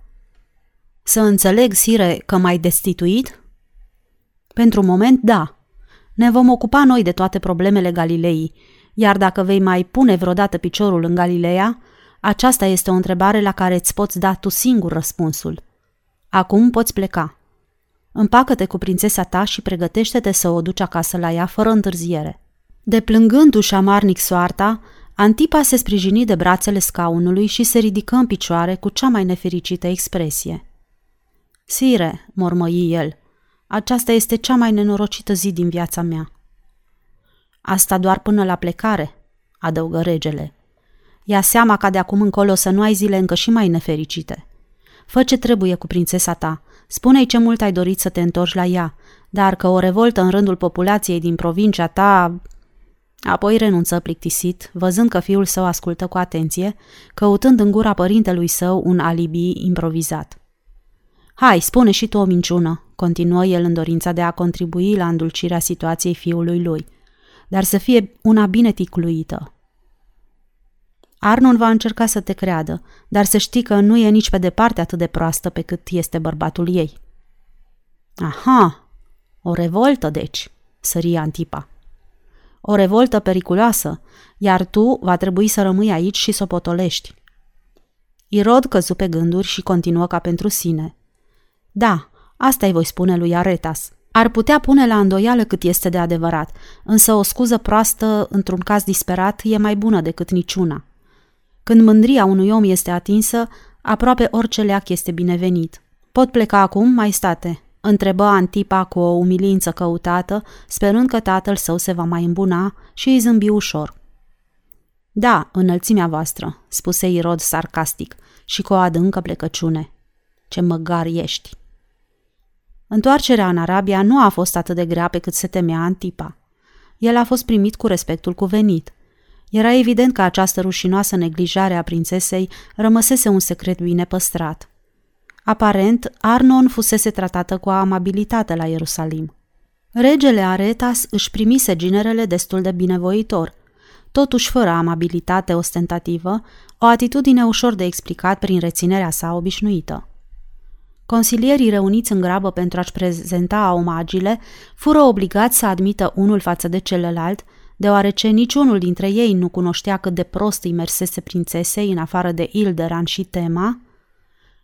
Să înțeleg, Sire, că m-ai destituit? Pentru moment, da. Ne vom ocupa noi de toate problemele Galilei, iar dacă vei mai pune vreodată piciorul în Galileea, aceasta este o întrebare la care îți poți da tu singur răspunsul. Acum poți pleca. Împacă-te cu prințesa ta și pregătește-te să o duci acasă la ea fără întârziere. Deplângându-și amarnic soarta, Antipa se sprijini de brațele scaunului și se ridică în picioare cu cea mai nefericită expresie. Sire, mormăi el, aceasta este cea mai nenorocită zi din viața mea. Asta doar până la plecare, adăugă regele. Ia seama ca de acum încolo să nu ai zile încă și mai nefericite. Fă ce trebuie cu prințesa ta, spune-i ce mult ai dorit să te întorci la ea, dar că o revoltă în rândul populației din provincia ta... Apoi renunță plictisit, văzând că fiul său ascultă cu atenție, căutând în gura părintelui său un alibi improvizat. Hai, spune și tu o minciună, continuă el în dorința de a contribui la îndulcirea situației fiului lui, dar să fie una bine ticluită. Arnon va încerca să te creadă, dar să știi că nu e nici pe departe atât de proastă pe cât este bărbatul ei. Aha, o revoltă, deci, sări Antipa. O revoltă periculoasă, iar tu va trebui să rămâi aici și să o potolești. Irod căzu pe gânduri și continuă ca pentru sine. Da, asta îi voi spune lui Aretas. Ar putea pune la îndoială cât este de adevărat, însă o scuză proastă într-un caz disperat e mai bună decât niciuna. Când mândria unui om este atinsă, aproape orice leac este binevenit. Pot pleca acum, mai state? întrebă Antipa cu o umilință căutată, sperând că tatăl său se va mai îmbuna și îi zâmbi ușor. Da, înălțimea voastră, spuse Irod sarcastic și cu o adâncă plecăciune. Ce măgar ești! Întoarcerea în Arabia nu a fost atât de grea pe cât se temea Antipa. El a fost primit cu respectul cuvenit. Era evident că această rușinoasă neglijare a prințesei rămăsese un secret bine păstrat. Aparent, Arnon fusese tratată cu amabilitate la Ierusalim. Regele Aretas își primise ginerele destul de binevoitor, totuși fără amabilitate ostentativă, o atitudine ușor de explicat prin reținerea sa obișnuită. Consilierii reuniți în grabă pentru a-și prezenta omagiile fură obligați să admită unul față de celălalt, deoarece niciunul dintre ei nu cunoștea cât de prost îi mersese prințesei în afară de Ilderan și Tema,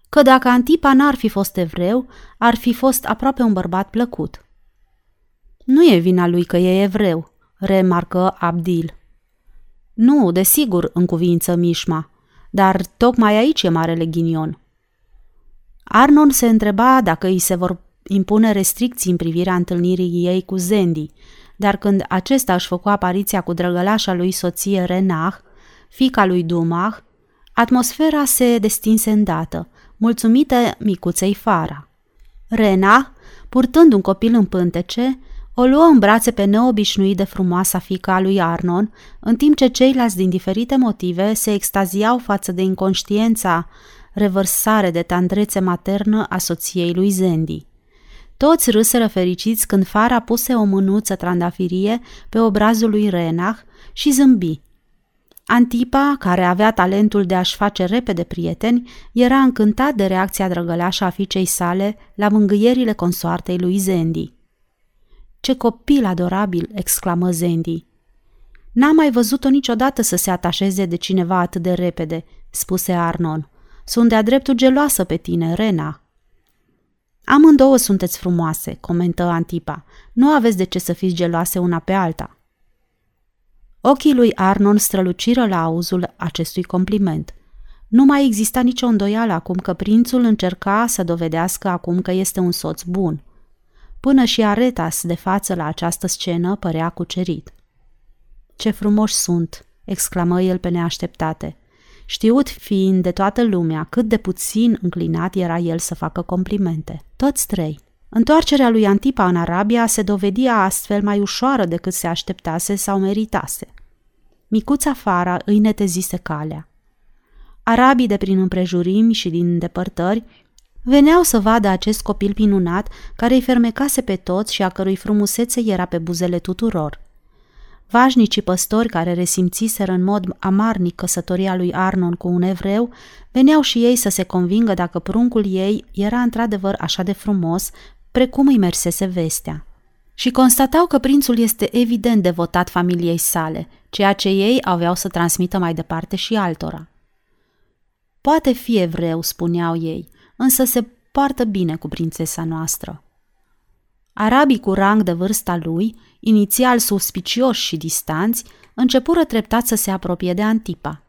că dacă Antipa n-ar fi fost evreu, ar fi fost aproape un bărbat plăcut. Nu e vina lui că e evreu, remarcă Abdil. Nu, desigur, în cuvință Mișma, dar tocmai aici e marele ghinion. Arnon se întreba dacă îi se vor impune restricții în privirea întâlnirii ei cu Zendi, dar când acesta își făcu apariția cu drăgălașa lui soție Renah, fica lui Dumah, atmosfera se destinse îndată, mulțumită micuței Fara. Rena, purtând un copil în pântece, o luă în brațe pe neobișnuit de frumoasa fica lui Arnon, în timp ce ceilalți din diferite motive se extaziau față de inconștiența revărsare de tandrețe maternă a soției lui Zendi. Toți râseră fericiți când Fara puse o mânuță trandafirie pe obrazul lui Renach și zâmbi. Antipa, care avea talentul de a-și face repede prieteni, era încântat de reacția drăgălașă a fiicei sale la mângâierile consoartei lui Zendi. Ce copil adorabil!" exclamă Zendi. N-am mai văzut-o niciodată să se atașeze de cineva atât de repede," spuse Arnon. Sunt de-a dreptul geloasă pe tine, Rena." Amândouă sunteți frumoase," comentă Antipa. Nu aveți de ce să fiți geloase una pe alta." Ochii lui Arnon străluciră la auzul acestui compliment. Nu mai exista nicio îndoială acum că prințul încerca să dovedească acum că este un soț bun. Până și Aretas de față la această scenă părea cucerit. Ce frumoși sunt!" exclamă el pe neașteptate. Știut fiind de toată lumea cât de puțin înclinat era el să facă complimente. Toți trei. Întoarcerea lui Antipa în Arabia se dovedia astfel mai ușoară decât se așteptase sau meritase. Micuța Fara îi netezise calea. Arabii de prin împrejurimi și din depărtări veneau să vadă acest copil minunat care îi fermecase pe toți și a cărui frumusețe era pe buzele tuturor. Vașnicii păstori care resimțiseră în mod amarnic căsătoria lui Arnon cu un evreu, veneau și ei să se convingă dacă pruncul ei era într-adevăr așa de frumos, precum îi mersese vestea. Și constatau că prințul este evident devotat familiei sale, ceea ce ei aveau să transmită mai departe și altora. Poate fi evreu, spuneau ei, însă se poartă bine cu prințesa noastră. Arabii cu rang de vârsta lui, inițial suspicioși și distanți, începură treptat să se apropie de Antipa.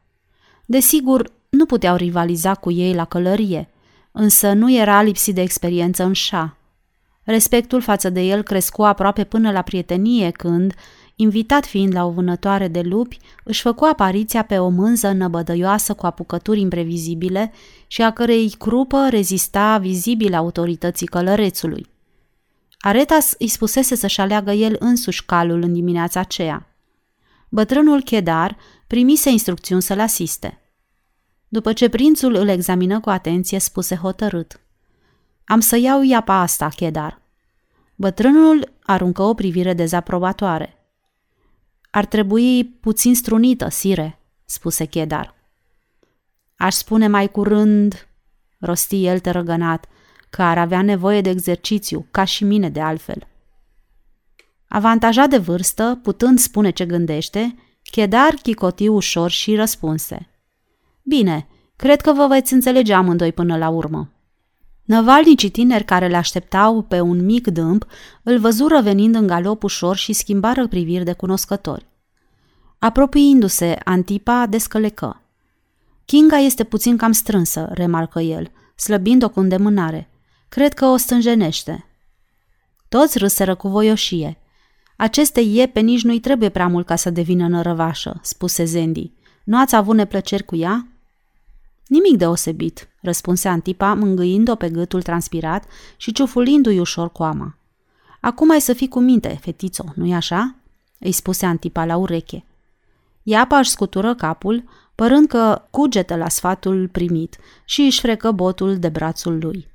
Desigur, nu puteau rivaliza cu ei la călărie, însă nu era lipsit de experiență în șa. Respectul față de el crescu aproape până la prietenie când, invitat fiind la o vânătoare de lupi, își făcu apariția pe o mânză năbădăioasă cu apucături imprevizibile și a cărei crupă rezista vizibil autorității călărețului. Aretas îi spusese să-și aleagă el însuși calul în dimineața aceea. Bătrânul Chedar primise instrucțiuni să-l asiste. După ce prințul îl examină cu atenție, spuse hotărât. Am să iau iapa asta, Chedar. Bătrânul aruncă o privire dezaprobatoare. Ar trebui puțin strunită, sire, spuse Chedar. Aș spune mai curând, rosti el tărăgănat, că ar avea nevoie de exercițiu, ca și mine de altfel. Avantajat de vârstă, putând spune ce gândește, Chedar chicoti ușor și răspunse. Bine, cred că vă veți înțelege amândoi până la urmă. Năvalnicii tineri care le așteptau pe un mic dâmp îl văzură venind în galop ușor și schimbară priviri de cunoscători. Apropiindu-se, Antipa descălecă. Kinga este puțin cam strânsă, remarcă el, slăbind-o cu îndemânare. Cred că o stânjenește. Toți râseră cu voioșie. Aceste iepe nici nu-i trebuie prea mult ca să devină nărăvașă, spuse Zendi. Nu ați avut neplăceri cu ea? Nimic deosebit, răspunse Antipa, mângâind-o pe gâtul transpirat și ciufulindu-i ușor coama. Acum ai să fii cu minte, fetițo, nu-i așa? îi spuse Antipa la ureche. Iapa își scutură capul, părând că cugetă la sfatul primit și își frecă botul de brațul lui.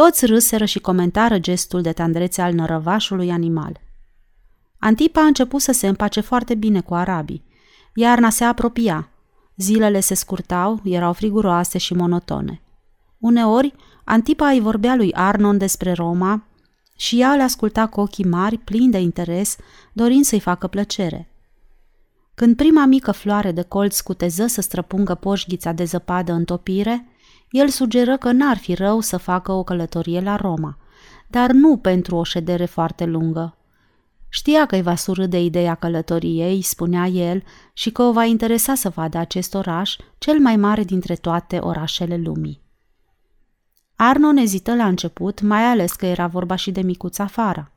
Toți râseră și comentară gestul de tandrețe al nărăvașului animal. Antipa a început să se împace foarte bine cu arabii. Iarna se apropia. Zilele se scurtau, erau friguroase și monotone. Uneori, Antipa îi vorbea lui Arnon despre Roma și ea le asculta cu ochii mari, plini de interes, dorind să-i facă plăcere. Când prima mică floare de colț scuteză să străpungă poșghița de zăpadă în topire, el sugeră că n-ar fi rău să facă o călătorie la Roma, dar nu pentru o ședere foarte lungă. Știa că îi va surâde ideea călătoriei, spunea el, și că o va interesa să vadă acest oraș, cel mai mare dintre toate orașele lumii. Arnon ezită la început, mai ales că era vorba și de micuța Fara.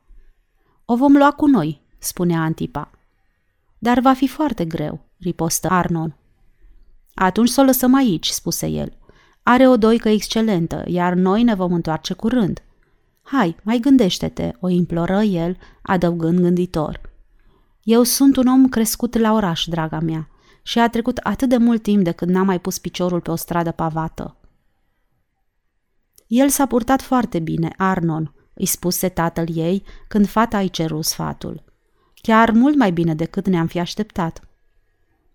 O vom lua cu noi, spunea Antipa. Dar va fi foarte greu, ripostă Arnon. Atunci să o lăsăm aici, spuse el. Are o doică excelentă, iar noi ne vom întoarce curând. Hai, mai gândește-te, o imploră el, adăugând gânditor. Eu sunt un om crescut la oraș, draga mea, și a trecut atât de mult timp de când n-am mai pus piciorul pe o stradă pavată. El s-a purtat foarte bine, Arnon, îi spuse tatăl ei când fata îi ceru sfatul. Chiar mult mai bine decât ne-am fi așteptat.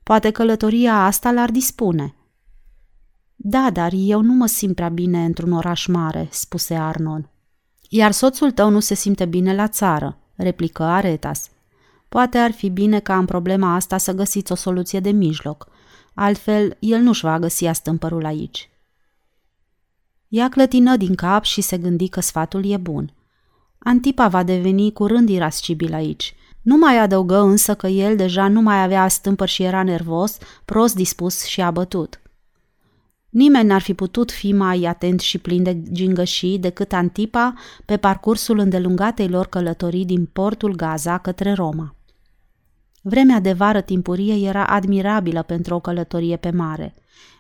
Poate călătoria asta l-ar dispune. Da, dar eu nu mă simt prea bine într-un oraș mare, spuse Arnon. Iar soțul tău nu se simte bine la țară, replică Aretas. Poate ar fi bine ca în problema asta să găsiți o soluție de mijloc. Altfel, el nu-și va găsi astâmpărul aici. Ea clătină din cap și se gândi că sfatul e bun. Antipa va deveni curând irascibil aici. Nu mai adăugă însă că el deja nu mai avea astâmpări și era nervos, prost dispus și abătut. Nimeni n-ar fi putut fi mai atent și plin de gingășii decât Antipa pe parcursul îndelungatei lor călătorii din portul Gaza către Roma. Vremea de vară timpurie era admirabilă pentru o călătorie pe mare.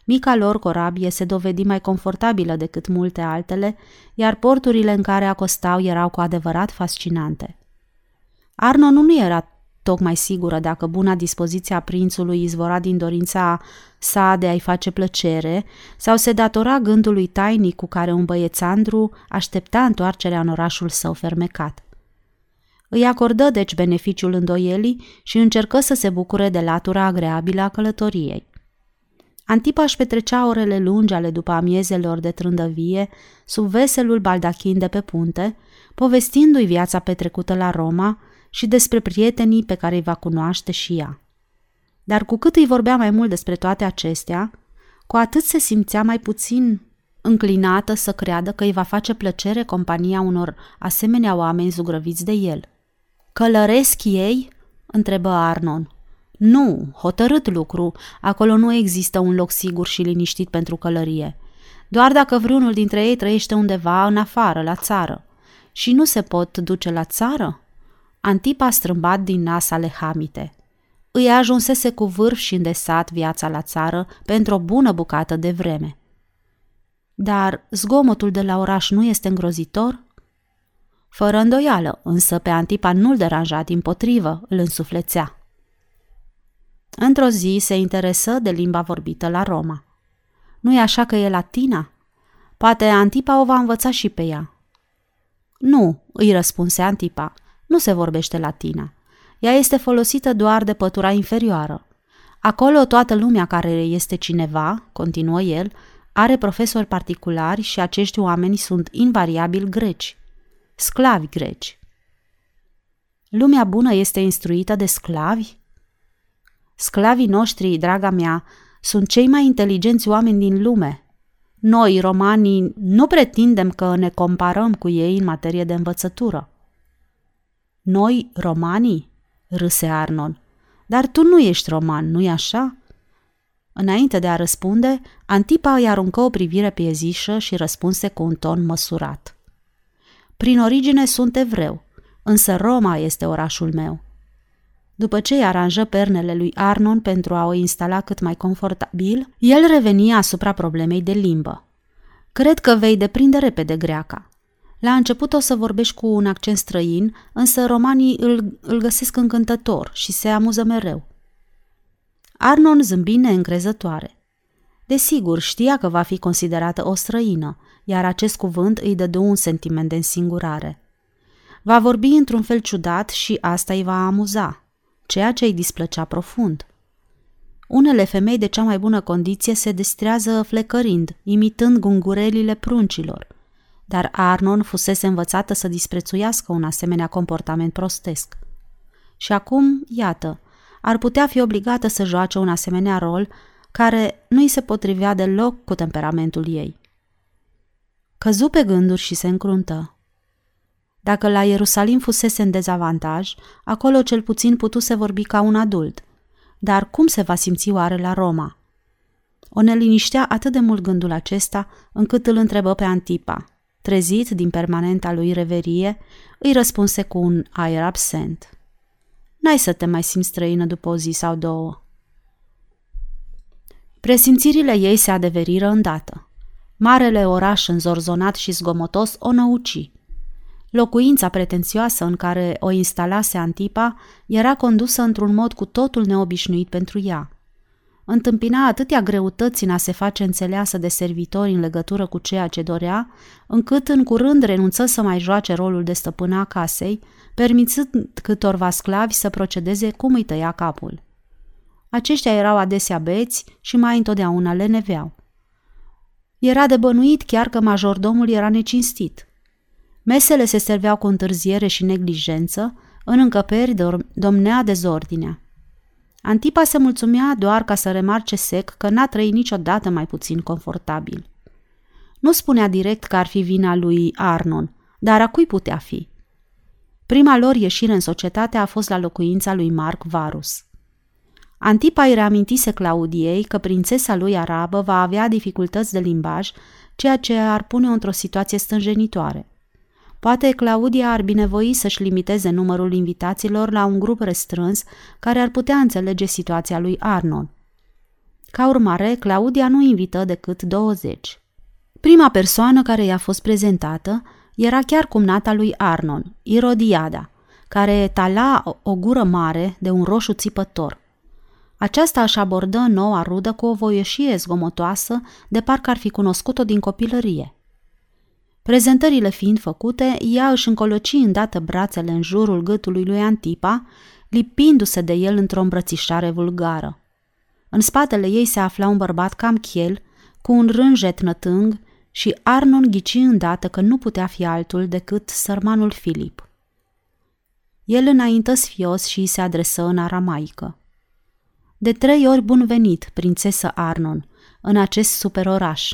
Mica lor corabie se dovedi mai confortabilă decât multe altele, iar porturile în care acostau erau cu adevărat fascinante. Arno nu era tocmai sigură dacă buna dispoziția prințului izvora din dorința sa de a-i face plăcere sau se datora gândului tainic cu care un băiețandru aștepta întoarcerea în orașul său fermecat. Îi acordă deci beneficiul îndoielii și încercă să se bucure de latura agreabilă a călătoriei. Antipa își petrecea orele lungi ale după amiezelor de trândăvie sub veselul baldachin de pe punte, povestindu-i viața petrecută la Roma și despre prietenii pe care îi va cunoaște și ea. Dar cu cât îi vorbea mai mult despre toate acestea, cu atât se simțea mai puțin înclinată să creadă că îi va face plăcere compania unor asemenea oameni zugrăviți de el. Călăresc ei? întrebă Arnon. Nu, hotărât lucru, acolo nu există un loc sigur și liniștit pentru călărie. Doar dacă vreunul dintre ei trăiește undeva în afară, la țară. Și nu se pot duce la țară? Antipa strâmbat din nas ale hamite. Îi ajunsese cu vârf și îndesat viața la țară pentru o bună bucată de vreme. Dar zgomotul de la oraș nu este îngrozitor? Fără îndoială, însă pe Antipa nu-l deranja din potrivă, îl însuflețea. Într-o zi se interesă de limba vorbită la Roma. Nu e așa că e latina? Poate Antipa o va învăța și pe ea. Nu, îi răspunse Antipa, nu se vorbește latina. Ea este folosită doar de pătura inferioară. Acolo toată lumea care este cineva, continuă el, are profesori particulari și acești oameni sunt invariabil greci. Sclavi greci. Lumea bună este instruită de sclavi? Sclavii noștri, draga mea, sunt cei mai inteligenți oameni din lume. Noi, romanii, nu pretindem că ne comparăm cu ei în materie de învățătură. Noi, romanii? râse Arnon. Dar tu nu ești roman, nu-i așa? Înainte de a răspunde, Antipa îi aruncă o privire piezișă și răspunse cu un ton măsurat. Prin origine sunt evreu, însă Roma este orașul meu. După ce îi aranjă pernele lui Arnon pentru a o instala cât mai confortabil, el reveni asupra problemei de limbă. Cred că vei deprinde repede greaca. La început o să vorbești cu un accent străin, însă romanii îl, îl găsesc încântător și se amuză mereu. Arnon zâmbi neîncrezătoare. Desigur, știa că va fi considerată o străină, iar acest cuvânt îi dădu un sentiment de însingurare. Va vorbi într-un fel ciudat și asta îi va amuza, ceea ce îi displăcea profund. Unele femei de cea mai bună condiție se distrează flecărind, imitând gungurelile pruncilor, dar Arnon fusese învățată să disprețuiască un asemenea comportament prostesc. Și acum, iată, ar putea fi obligată să joace un asemenea rol care nu îi se potrivea deloc cu temperamentul ei. Căzu pe gânduri și se încruntă. Dacă la Ierusalim fusese în dezavantaj, acolo cel puțin putuse vorbi ca un adult. Dar cum se va simți oare la Roma? O neliniștea atât de mult gândul acesta, încât îl întrebă pe Antipa. Trezit din permanenta lui reverie, îi răspunse cu un aer absent. N-ai să te mai simți străină după o zi sau două. Presimțirile ei se adeveriră îndată. Marele oraș înzorzonat și zgomotos o năuci. Locuința pretențioasă în care o instalase Antipa era condusă într-un mod cu totul neobișnuit pentru ea. Întâmpina atâtea greutăți în a se face înțeleasă de servitori în legătură cu ceea ce dorea, încât în curând renunță să mai joace rolul de stăpâna casei, permițând câtorva sclavi să procedeze cum îi tăia capul. Aceștia erau adesea beți și mai întotdeauna le neveau. Era de bănuit chiar că majordomul era necinstit. Mesele se serveau cu întârziere și neglijență, în încăperi domnea dezordinea. Antipa se mulțumea doar ca să remarce sec că n-a trăit niciodată mai puțin confortabil. Nu spunea direct că ar fi vina lui Arnon, dar a cui putea fi? Prima lor ieșire în societate a fost la locuința lui Mark Varus. Antipa îi reamintise Claudiei că prințesa lui arabă va avea dificultăți de limbaj, ceea ce ar pune-o într-o situație stânjenitoare. Poate Claudia ar binevoi să-și limiteze numărul invitaților la un grup restrâns care ar putea înțelege situația lui Arnon. Ca urmare, Claudia nu invită decât 20. Prima persoană care i-a fost prezentată era chiar cumnata lui Arnon, Irodiada, care tala o gură mare de un roșu țipător. Aceasta își abordă noua rudă cu o voieșie zgomotoasă, de parcă ar fi cunoscut-o din copilărie. Prezentările fiind făcute, ea își încoloci îndată brațele în jurul gâtului lui Antipa, lipindu-se de el într-o îmbrățișare vulgară. În spatele ei se afla un bărbat cam chiel, cu un rânjet nătâng și Arnon ghici îndată că nu putea fi altul decât sărmanul Filip. El înaintă sfios și îi se adresă în aramaică. De trei ori bun venit, prințesă Arnon, în acest superoraș.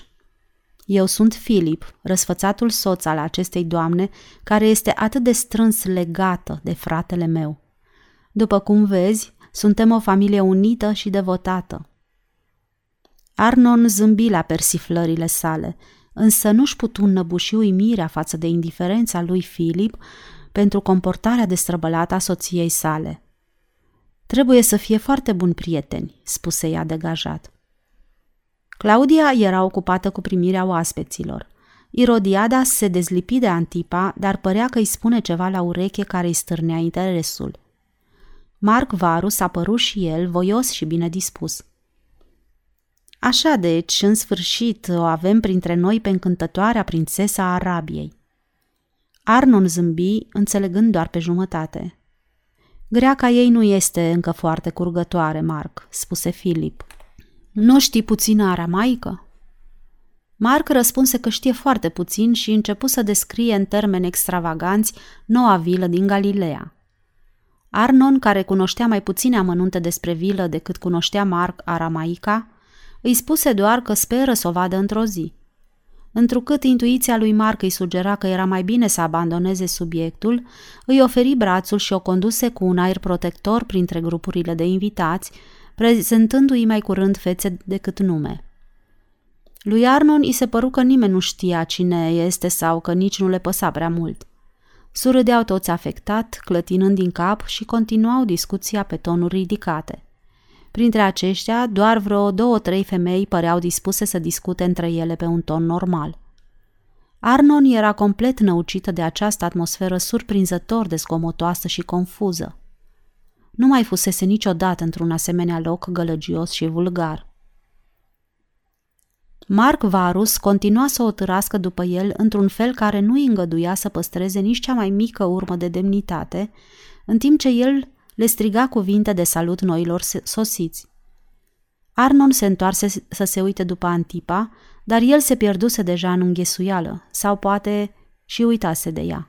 Eu sunt Filip, răsfățatul soț al acestei doamne, care este atât de strâns legată de fratele meu. După cum vezi, suntem o familie unită și devotată. Arnon zâmbi la persiflările sale, însă nu-și putu înnăbuși uimirea față de indiferența lui Filip pentru comportarea destrăbălată a soției sale. Trebuie să fie foarte buni prieteni, spuse ea degajat. Claudia era ocupată cu primirea oaspeților. Irodiada se dezlipi de Antipa, dar părea că îi spune ceva la ureche care îi stârnea interesul. Marc Varus a părut și el voios și bine dispus. Așa deci, în sfârșit, o avem printre noi pe încântătoarea prințesa Arabiei. Arnon zâmbi, înțelegând doar pe jumătate. Greaca ei nu este încă foarte curgătoare, Marc, spuse Filip. Nu știi puțină aramaică? Marc răspunse că știe foarte puțin și începu să descrie în termeni extravaganți noua vilă din Galileea. Arnon, care cunoștea mai puține amănunte despre vilă decât cunoștea Marc aramaica, îi spuse doar că speră să o vadă într-o zi. Întrucât intuiția lui Marc îi sugera că era mai bine să abandoneze subiectul, îi oferi brațul și o conduse cu un aer protector printre grupurile de invitați, prezentându-i mai curând fețe decât nume. Lui Arnon îi se păru că nimeni nu știa cine este sau că nici nu le păsa prea mult. Surâdeau toți afectat, clătinând din cap și continuau discuția pe tonuri ridicate. Printre aceștia, doar vreo două-trei femei păreau dispuse să discute între ele pe un ton normal. Arnon era complet năucită de această atmosferă surprinzător de zgomotoasă și confuză. Nu mai fusese niciodată într-un asemenea loc gălăgios și vulgar. Mark Varus continua să o târască după el într-un fel care nu îi îngăduia să păstreze nici cea mai mică urmă de demnitate, în timp ce el le striga cuvinte de salut noilor sosiți. Arnon se întoarse să se uite după Antipa, dar el se pierduse deja în înghesuială, sau poate și uitase de ea.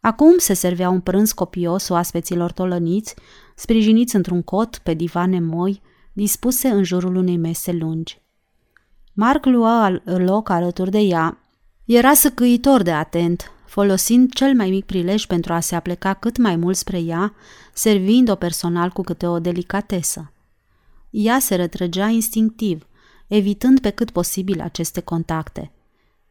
Acum se servea un prânz copios oaspeților tolăniți, sprijiniți într-un cot pe divane moi, dispuse în jurul unei mese lungi. Marc lua loc alături de ea. Era săcâitor de atent, folosind cel mai mic prilej pentru a se apleca cât mai mult spre ea, servind-o personal cu câte o delicatesă. Ea se retrăgea instinctiv, evitând pe cât posibil aceste contacte.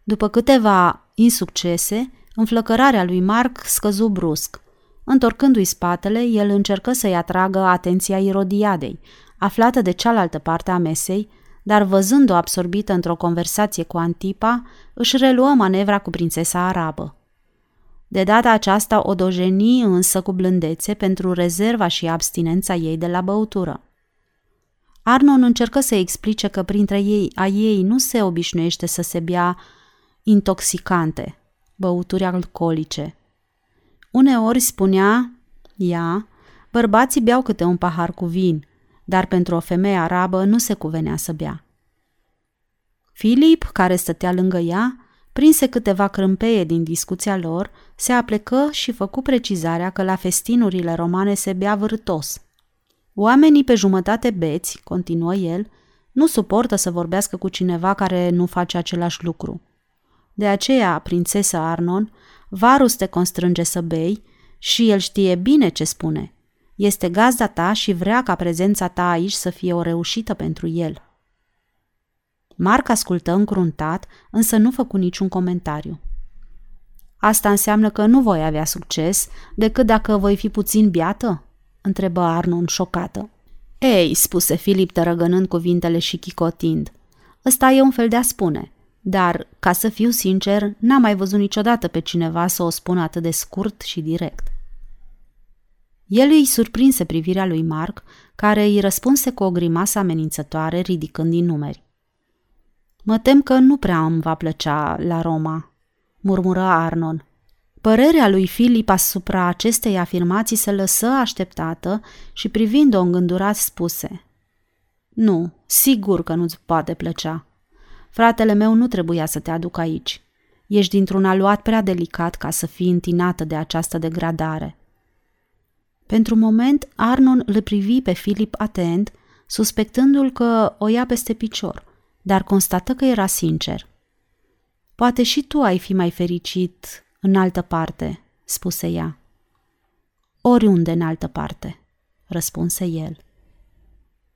După câteva insuccese, înflăcărarea lui Mark scăzu brusc. Întorcându-i spatele, el încercă să-i atragă atenția Irodiadei, aflată de cealaltă parte a mesei, dar văzând-o absorbită într-o conversație cu Antipa, își reluă manevra cu prințesa arabă. De data aceasta o dojeni însă cu blândețe pentru rezerva și abstinența ei de la băutură. Arnon încercă să explice că printre ei a ei nu se obișnuiește să se bea intoxicante, băuturi alcoolice. Uneori spunea ea, bărbații beau câte un pahar cu vin, dar pentru o femeie arabă nu se cuvenea să bea. Filip, care stătea lângă ea, prinse câteva crâmpeie din discuția lor, se aplecă și făcu precizarea că la festinurile romane se bea vârtos. Oamenii pe jumătate beți, continuă el, nu suportă să vorbească cu cineva care nu face același lucru. De aceea, prințesa Arnon, Varus te constrânge să bei și el știe bine ce spune – este gazda ta și vrea ca prezența ta aici să fie o reușită pentru el. Marc ascultă încruntat, însă nu făcu niciun comentariu. Asta înseamnă că nu voi avea succes decât dacă voi fi puțin biată? întrebă Arnon șocată. Ei, spuse Filip tărăgănând cuvintele și chicotind. Ăsta e un fel de a spune. Dar, ca să fiu sincer, n-am mai văzut niciodată pe cineva să o spună atât de scurt și direct. El îi surprinse privirea lui Mark, care îi răspunse cu o grimasă amenințătoare, ridicând din numeri. Mă tem că nu prea îmi va plăcea la Roma, murmură Arnon. Părerea lui Filip asupra acestei afirmații se lăsă așteptată și privind-o îngândurat spuse Nu, sigur că nu-ți poate plăcea. Fratele meu nu trebuia să te aduc aici. Ești dintr-un aluat prea delicat ca să fii întinată de această degradare. Pentru moment, Arnon îl privi pe Filip atent, suspectându-l că o ia peste picior, dar constată că era sincer. Poate și tu ai fi mai fericit în altă parte, spuse ea. Oriunde în altă parte, răspunse el.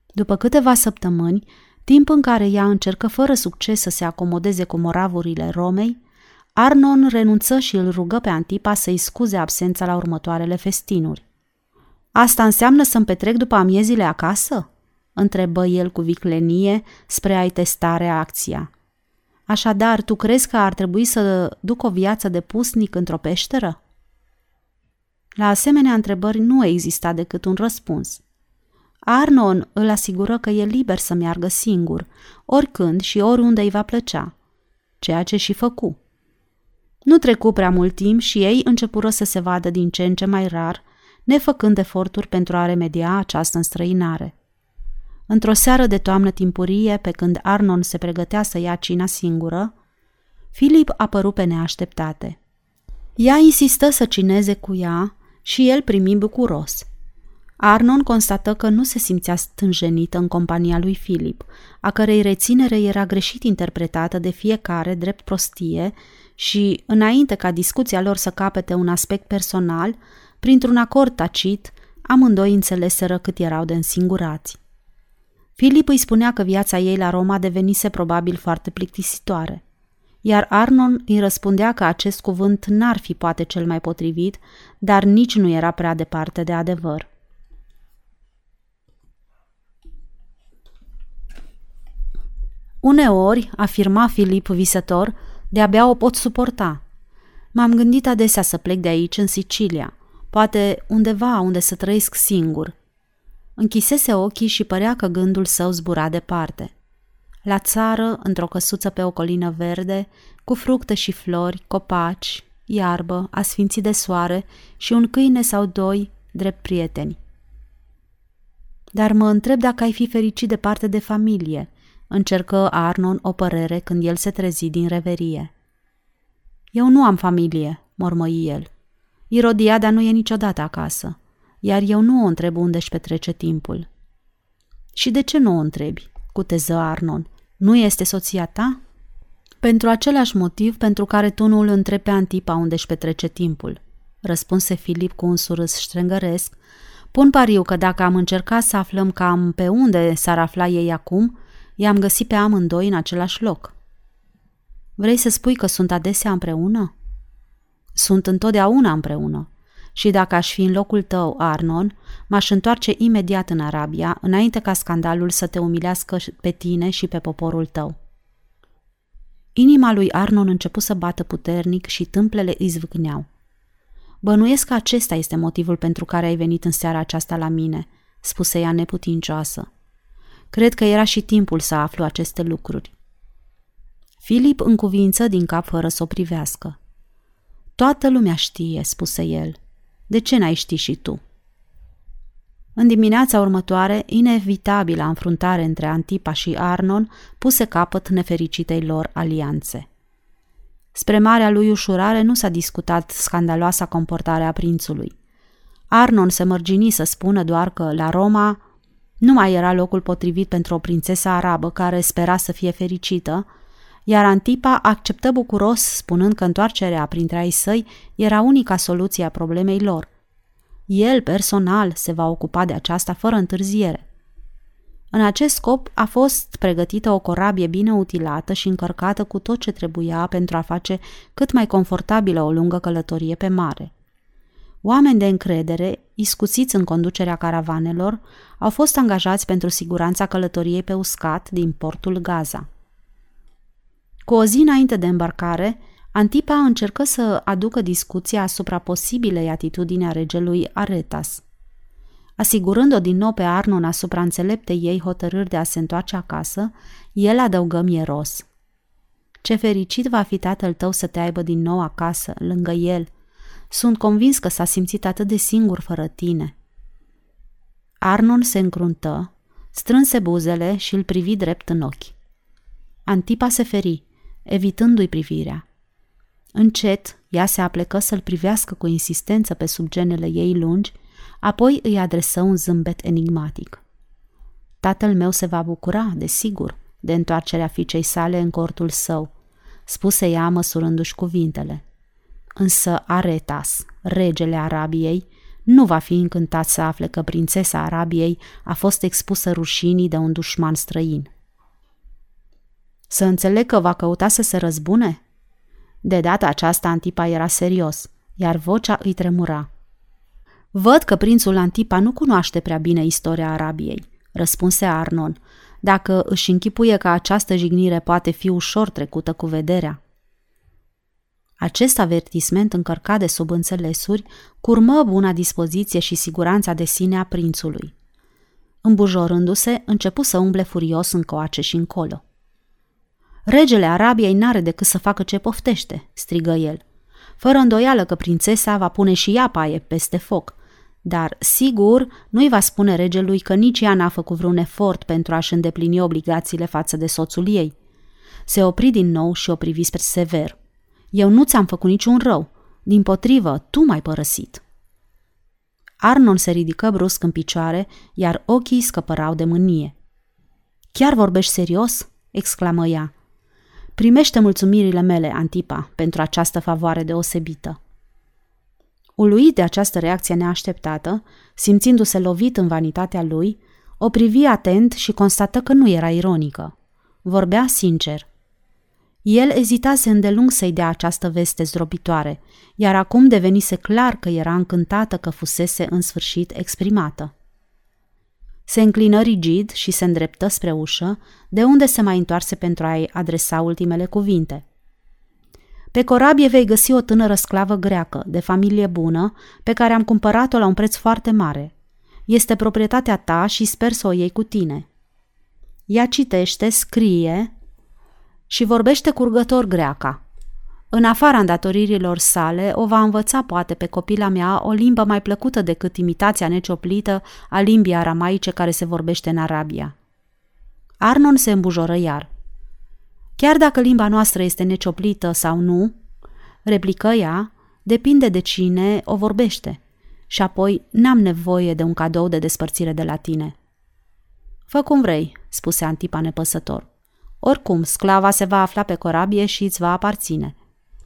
După câteva săptămâni, timp în care ea încercă fără succes să se acomodeze cu moravurile Romei, Arnon renunță și îl rugă pe Antipa să-i scuze absența la următoarele festinuri. Asta înseamnă să-mi petrec după amiezile acasă? întrebă el cu viclenie spre a-i testa reacția. Așadar, tu crezi că ar trebui să duc o viață de pusnic într-o peșteră? La asemenea întrebări nu exista decât un răspuns. Arnon îl asigură că e liber să meargă singur, oricând și oriunde îi va plăcea, ceea ce și făcu. Nu trecu prea mult timp și ei începură să se vadă din ce în ce mai rar, nefăcând eforturi pentru a remedia această înstrăinare. Într-o seară de toamnă timpurie, pe când Arnon se pregătea să ia cina singură, Filip apăru pe neașteptate. Ea insistă să cineze cu ea și el primi bucuros. Arnon constată că nu se simțea stânjenită în compania lui Filip, a cărei reținere era greșit interpretată de fiecare drept prostie și, înainte ca discuția lor să capete un aspect personal, printr-un acord tacit, amândoi înțeleseră cât erau de însingurați. Filip îi spunea că viața ei la Roma devenise probabil foarte plictisitoare, iar Arnon îi răspundea că acest cuvânt n-ar fi poate cel mai potrivit, dar nici nu era prea departe de adevăr. Uneori, afirma Filip visător, de-abia o pot suporta. M-am gândit adesea să plec de aici în Sicilia, poate undeva unde să trăiesc singur. Închisese ochii și părea că gândul său zbura departe. La țară, într-o căsuță pe o colină verde, cu fructe și flori, copaci, iarbă, asfinții de soare și un câine sau doi drept prieteni. Dar mă întreb dacă ai fi fericit departe de familie, încercă Arnon o părere când el se trezi din reverie. Eu nu am familie, mormăi el. Irodiada nu e niciodată acasă, iar eu nu o întreb unde își petrece timpul. Și de ce nu o întrebi? cuteză Arnon. Nu este soția ta? Pentru același motiv pentru care tu nu îl întrebi pe Antipa unde își petrece timpul, răspunse Filip cu un surâs ștrengăresc. Pun pariu că dacă am încercat să aflăm cam pe unde s-ar afla ei acum, i-am găsit pe amândoi în același loc. Vrei să spui că sunt adesea împreună? Sunt întotdeauna împreună. Și dacă aș fi în locul tău, Arnon, m-aș întoarce imediat în Arabia, înainte ca scandalul să te umilească pe tine și pe poporul tău. Inima lui Arnon început să bată puternic și tâmplele îi zvâcneau. Bănuiesc că acesta este motivul pentru care ai venit în seara aceasta la mine, spuse ea neputincioasă. Cred că era și timpul să aflu aceste lucruri. Filip încuvință din cap fără să o privească. Toată lumea știe, spuse el. De ce n-ai ști și tu? În dimineața următoare, inevitabilă înfruntare între Antipa și Arnon puse capăt nefericitei lor alianțe. Spre marea lui ușurare nu s-a discutat scandaloasa comportare a prințului. Arnon se mărgini să spună doar că la Roma nu mai era locul potrivit pentru o prințesă arabă care spera să fie fericită, iar Antipa acceptă bucuros spunând că întoarcerea printre ai săi era unica soluție a problemei lor. El, personal, se va ocupa de aceasta fără întârziere. În acest scop a fost pregătită o corabie bine utilată și încărcată cu tot ce trebuia pentru a face cât mai confortabilă o lungă călătorie pe mare. Oameni de încredere, iscuțiți în conducerea caravanelor, au fost angajați pentru siguranța călătoriei pe uscat din portul Gaza. Cu o zi înainte de îmbarcare, Antipa încercă să aducă discuția asupra posibilei atitudini a regelui Aretas. Asigurând-o din nou pe Arnon asupra înțeleptei ei hotărâri de a se întoarce acasă, el adăugă mieros. Ce fericit va fi tatăl tău să te aibă din nou acasă, lângă el. Sunt convins că s-a simțit atât de singur fără tine. Arnon se încruntă, strânse buzele și îl privi drept în ochi. Antipa se feri, evitându-i privirea. Încet, ea se aplecă să-l privească cu insistență pe sub genele ei lungi, apoi îi adresă un zâmbet enigmatic. Tatăl meu se va bucura, desigur, de întoarcerea fiicei sale în cortul său, spuse ea măsurându-și cuvintele. Însă Aretas, regele Arabiei, nu va fi încântat să afle că prințesa Arabiei a fost expusă rușinii de un dușman străin. Să înțeleg că va căuta să se răzbune? De data aceasta Antipa era serios, iar vocea îi tremura. Văd că prințul Antipa nu cunoaște prea bine istoria Arabiei, răspunse Arnon, dacă își închipuie că această jignire poate fi ușor trecută cu vederea. Acest avertisment încărcat de subînțelesuri curmă buna dispoziție și siguranța de sine a prințului. Îmbujorându-se, începu să umble furios încoace și încolo. Regele Arabiei n-are decât să facă ce poftește, strigă el. Fără îndoială că prințesa va pune și ea paie peste foc, dar, sigur, nu-i va spune regelui că nici ea n-a făcut vreun efort pentru a-și îndeplini obligațiile față de soțul ei. Se opri din nou și o privi spre sever. Eu nu ți-am făcut niciun rău. Din potrivă, tu m-ai părăsit. Arnon se ridică brusc în picioare, iar ochii scăpărau de mânie. Chiar vorbești serios?" exclamă ea. Primește mulțumirile mele, Antipa, pentru această favoare deosebită. Uluit de această reacție neașteptată, simțindu-se lovit în vanitatea lui, o privi atent și constată că nu era ironică. Vorbea sincer. El ezitase îndelung să-i dea această veste zdrobitoare, iar acum devenise clar că era încântată că fusese în sfârșit exprimată. Se înclină rigid și se îndreptă spre ușă, de unde se mai întoarse pentru a-i adresa ultimele cuvinte. Pe corabie vei găsi o tânără sclavă greacă, de familie bună, pe care am cumpărat-o la un preț foarte mare. Este proprietatea ta și sper să o iei cu tine. Ea citește, scrie și vorbește curgător greaca. În afara îndatoririlor sale, o va învăța poate pe copila mea o limbă mai plăcută decât imitația necioplită a limbii aramaice care se vorbește în Arabia. Arnon se îmbujoră iar. Chiar dacă limba noastră este necioplită sau nu, replică ea, depinde de cine o vorbește. Și apoi n-am nevoie de un cadou de despărțire de la tine. Fă cum vrei, spuse Antipa nepăsător. Oricum, sclava se va afla pe corabie și îți va aparține.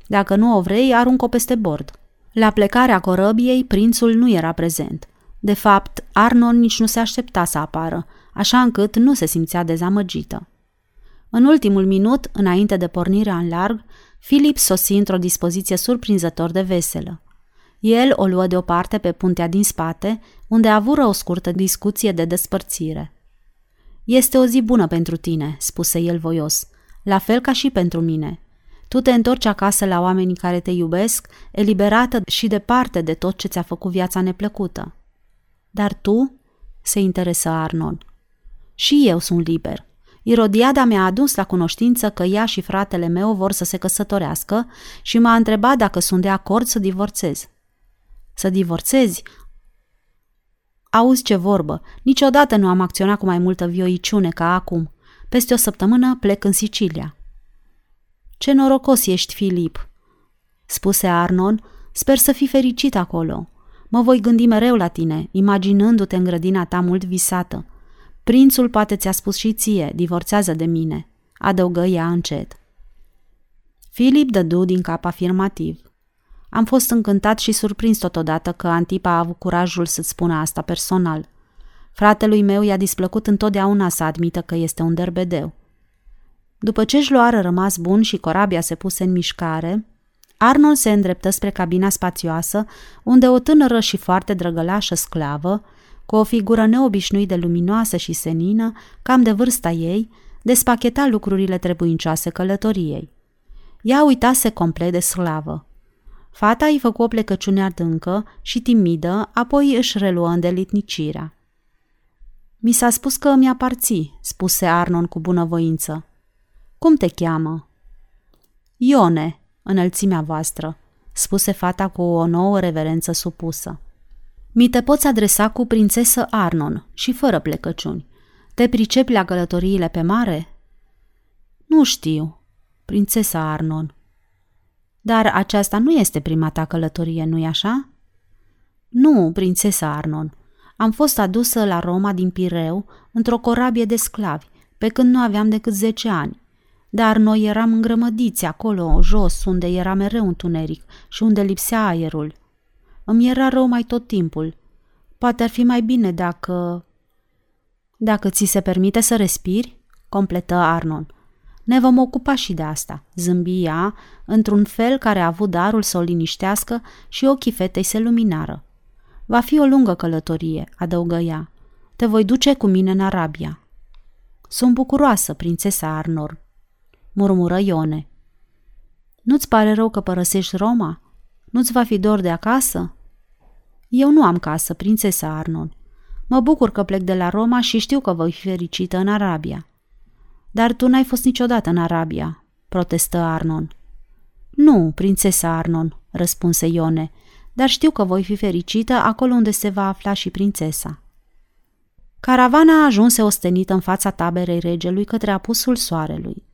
Dacă nu o vrei, arunc-o peste bord. La plecarea corăbiei, prințul nu era prezent. De fapt, Arnon nici nu se aștepta să apară, așa încât nu se simțea dezamăgită. În ultimul minut, înainte de pornirea în larg, Filip sosi într-o dispoziție surprinzător de veselă. El o luă deoparte pe puntea din spate, unde avură o scurtă discuție de despărțire. Este o zi bună pentru tine," spuse el voios, la fel ca și pentru mine. Tu te întorci acasă la oamenii care te iubesc, eliberată și departe de tot ce ți-a făcut viața neplăcută. Dar tu?" se interesă Arnon. Și eu sunt liber. Irodiada mi-a adus la cunoștință că ea și fratele meu vor să se căsătorească și m-a întrebat dacă sunt de acord să divorțez. Să divorțezi? Auzi ce vorbă, niciodată nu am acționat cu mai multă vioiciune ca acum. Peste o săptămână plec în Sicilia. Ce norocos ești, Filip, spuse Arnon, sper să fii fericit acolo. Mă voi gândi mereu la tine, imaginându-te în grădina ta mult visată. Prințul poate ți-a spus și ție, divorțează de mine, adăugă ea încet. Filip dădu din cap afirmativ. Am fost încântat și surprins totodată că Antipa a avut curajul să-ți spună asta personal. Fratelui meu i-a displăcut întotdeauna să admită că este un derbedeu. După ce își luară rămas bun și corabia se puse în mișcare, Arnold se îndreptă spre cabina spațioasă, unde o tânără și foarte drăgălașă sclavă, cu o figură neobișnuit de luminoasă și senină, cam de vârsta ei, despacheta lucrurile trebuincioase călătoriei. Ea uitase complet de slavă. Fata îi făcu o plecăciune adâncă și timidă, apoi își reluă îndelitnicirea. Mi s-a spus că îmi aparții, spuse Arnon cu bunăvoință. Cum te cheamă? Ione, înălțimea voastră, spuse fata cu o nouă reverență supusă. Mi te poți adresa cu prințesă Arnon și fără plecăciuni. Te pricepi la călătoriile pe mare? Nu știu, prințesa Arnon. Dar aceasta nu este prima ta călătorie, nu-i așa? Nu, prințesa Arnon. Am fost adusă la Roma din Pireu într-o corabie de sclavi, pe când nu aveam decât zece ani. Dar noi eram îngrămădiți acolo, jos, unde era mereu întuneric și unde lipsea aerul. Îmi era rău mai tot timpul. Poate ar fi mai bine dacă... Dacă ți se permite să respiri, completă Arnon. Ne vom ocupa și de asta, zâmbi ea, într-un fel care a avut darul să o liniștească și ochii fetei se luminară. Va fi o lungă călătorie, adăugă ea. Te voi duce cu mine în Arabia. Sunt bucuroasă, prințesa Arnor, murmură Ione. Nu-ți pare rău că părăsești Roma? Nu-ți va fi dor de acasă? Eu nu am casă, prințesa Arnon. Mă bucur că plec de la Roma și știu că voi fi fericită în Arabia. Dar tu n-ai fost niciodată în Arabia, protestă Arnon. Nu, prințesa Arnon, răspunse Ione, dar știu că voi fi fericită acolo unde se va afla și prințesa. Caravana ajunse ostenită în fața taberei regelui către apusul soarelui.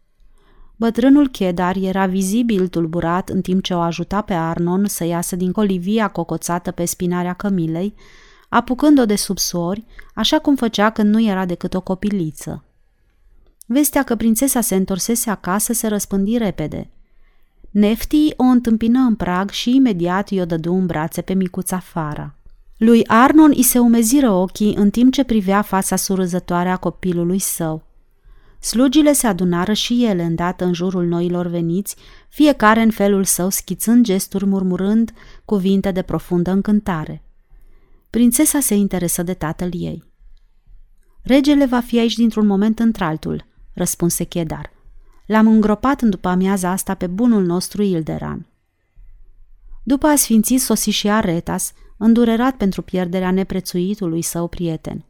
Bătrânul Chedar era vizibil tulburat în timp ce o ajuta pe Arnon să iasă din colivia cocoțată pe spinarea cămilei, apucând-o de sub sori, așa cum făcea când nu era decât o copiliță. Vestea că prințesa se întorsese acasă se răspândi repede. Nefti o întâmpină în prag și imediat i-o dădu în brațe pe micuța Fara. Lui Arnon îi se umeziră ochii în timp ce privea fața surâzătoare a copilului său. Slugile se adunară și ele îndată în jurul noilor veniți, fiecare în felul său schițând gesturi murmurând cuvinte de profundă încântare. Prințesa se interesă de tatăl ei. Regele va fi aici dintr-un moment într-altul, răspunse Chedar. L-am îngropat în după amiaza asta pe bunul nostru Ilderan. După a sfințit sosi și Aretas, îndurerat pentru pierderea neprețuitului său prieten.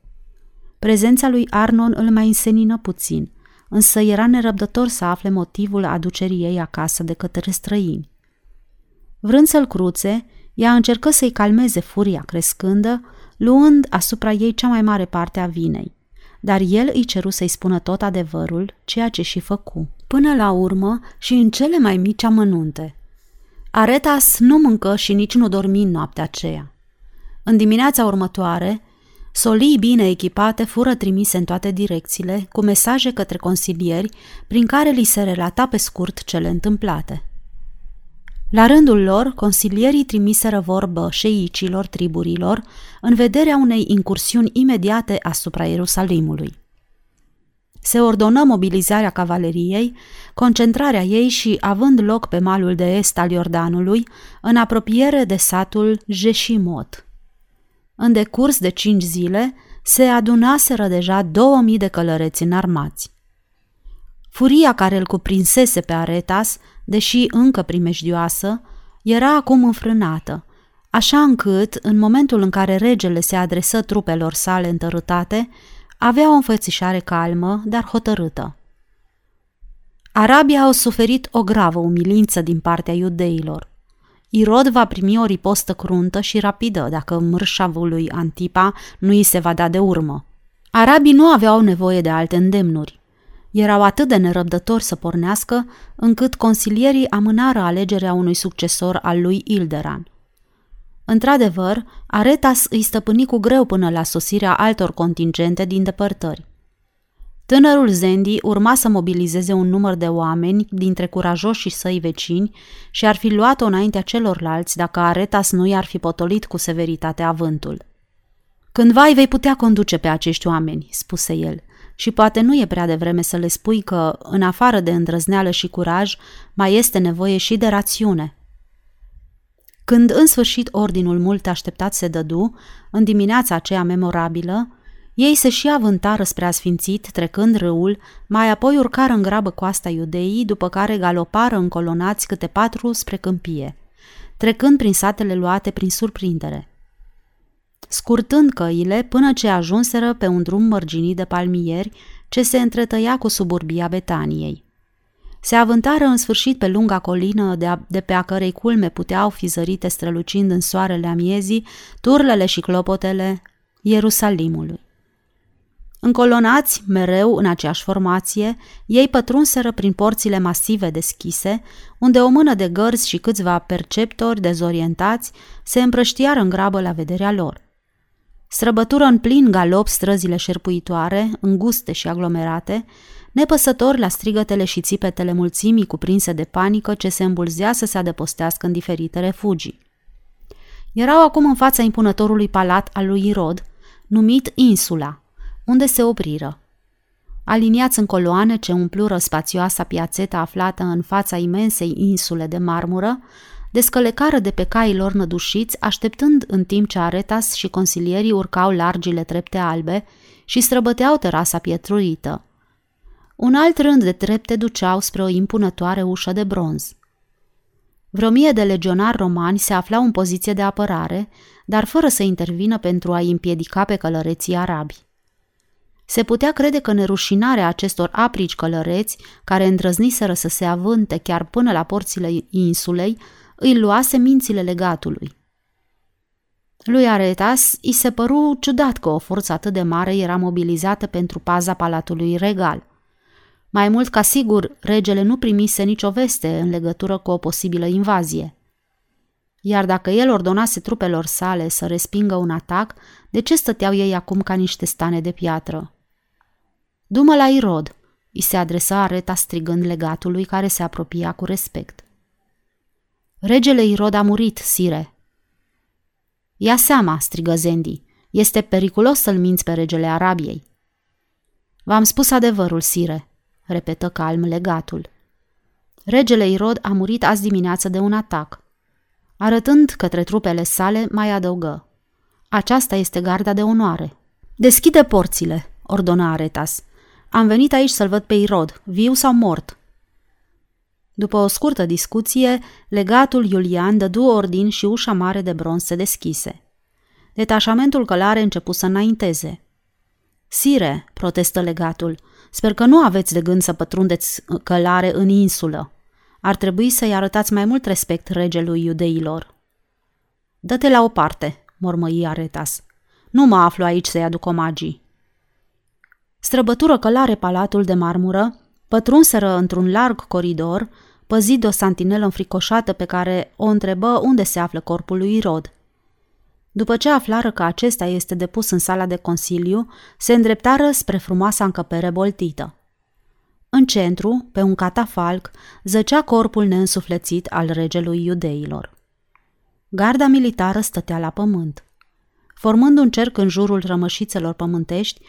Prezența lui Arnon îl mai însenină puțin, însă era nerăbdător să afle motivul aducerii ei acasă de către străini. Vrând să-l cruțe, ea încercă să-i calmeze furia crescândă, luând asupra ei cea mai mare parte a vinei. Dar el îi ceru să-i spună tot adevărul, ceea ce și făcu. Până la urmă și în cele mai mici amănunte. Aretas nu mâncă și nici nu dormi în noaptea aceea. În dimineața următoare, solii bine echipate fură trimise în toate direcțiile, cu mesaje către consilieri, prin care li se relata pe scurt cele întâmplate. La rândul lor, consilierii trimiseră vorbă șeicilor triburilor în vederea unei incursiuni imediate asupra Ierusalimului. Se ordonă mobilizarea cavaleriei, concentrarea ei și, având loc pe malul de est al Iordanului, în apropiere de satul Jeshimot. În decurs de cinci zile, se adunaseră deja două mii de călăreți înarmați. Furia care îl cuprinsese pe Aretas, deși încă primejdioasă, era acum înfrânată, așa încât, în momentul în care regele se adresă trupelor sale întărâtate, avea o înfățișare calmă, dar hotărâtă. Arabia au suferit o gravă umilință din partea iudeilor. Irod va primi o ripostă cruntă și rapidă dacă mărșavul lui Antipa nu îi se va da de urmă. Arabii nu aveau nevoie de alte îndemnuri. Erau atât de nerăbdători să pornească, încât consilierii amânară alegerea unui succesor al lui Ilderan. Într-adevăr, Aretas îi stăpâni cu greu până la sosirea altor contingente din depărtări. Tânărul Zendi urma să mobilizeze un număr de oameni dintre curajoșii săi vecini și ar fi luat-o înaintea celorlalți dacă Aretas nu i-ar fi potolit cu severitate avântul. Cândva îi vei putea conduce pe acești oameni, spuse el, și poate nu e prea devreme să le spui că, în afară de îndrăzneală și curaj, mai este nevoie și de rațiune. Când în sfârșit ordinul mult așteptat se dădu, în dimineața aceea memorabilă, ei se și avântară spre asfințit, trecând râul, mai apoi urcară în grabă coasta iudeii, după care galopară încolonați câte patru spre câmpie, trecând prin satele luate prin surprindere. Scurtând căile până ce ajunseră pe un drum mărginit de palmieri ce se întretăia cu suburbia Betaniei. Se avântară în sfârșit pe lunga colină de, a, de pe a cărei culme puteau fi zărite strălucind în soarele amiezii turlele și clopotele Ierusalimului. Încolonați, mereu în aceeași formație, ei pătrunseră prin porțile masive deschise, unde o mână de gărzi și câțiva perceptori dezorientați se împrăștiară în grabă la vederea lor. Străbătură în plin galop străzile șerpuitoare, înguste și aglomerate, nepăsători la strigătele și țipetele mulțimii cuprinse de panică ce se îmbulzea să se adăpostească în diferite refugii. Erau acum în fața impunătorului palat al lui Irod, numit Insula, unde se opriră. Aliniați în coloane ce umplură spațioasa piațeta aflată în fața imensei insule de marmură, descălecară de pe cailor nădușiți, așteptând în timp ce Aretas și consilierii urcau largile trepte albe și străbăteau terasa pietrurită. Un alt rând de trepte duceau spre o impunătoare ușă de bronz. Vreo mie de legionari romani se aflau în poziție de apărare, dar fără să intervină pentru a-i împiedica pe călăreții arabi. Se putea crede că nerușinarea acestor aprici călăreți, care îndrăzniseră să se avânte chiar până la porțile insulei, îi luase mințile legatului. Lui Aretas îi se păru ciudat că o forță atât de mare era mobilizată pentru paza palatului regal. Mai mult ca sigur, regele nu primise nicio veste în legătură cu o posibilă invazie. Iar dacă el ordonase trupelor sale să respingă un atac, de ce stăteau ei acum ca niște stane de piatră? Dumă la Irod, îi se adresa Areta strigând legatului care se apropia cu respect. Regele Irod a murit, sire. Ia seama, strigă Zendi, este periculos să-l minți pe regele Arabiei. V-am spus adevărul, sire, repetă calm legatul. Regele Irod a murit azi dimineață de un atac. Arătând către trupele sale, mai adăugă. Aceasta este garda de onoare. Deschide porțile, ordona Aretas. Am venit aici să-l văd pe Irod, viu sau mort. După o scurtă discuție, legatul Iulian dădu ordin și ușa mare de bronz se deschise. Detașamentul călare începu să înainteze. Sire, protestă legatul, sper că nu aveți de gând să pătrundeți călare în insulă. Ar trebui să-i arătați mai mult respect regelui iudeilor. Dă-te la o parte, mormăi Aretas. Nu mă aflu aici să-i aduc omagii. Străbătură călare palatul de marmură, pătrunseră într-un larg coridor, păzit de o santinelă înfricoșată pe care o întrebă unde se află corpul lui Irod. După ce aflară că acesta este depus în sala de consiliu, se îndreptară spre frumoasa încăpere boltită. În centru, pe un catafalc, zăcea corpul neînsuflețit al regelui iudeilor. Garda militară stătea la pământ. Formând un cerc în jurul rămășițelor pământești,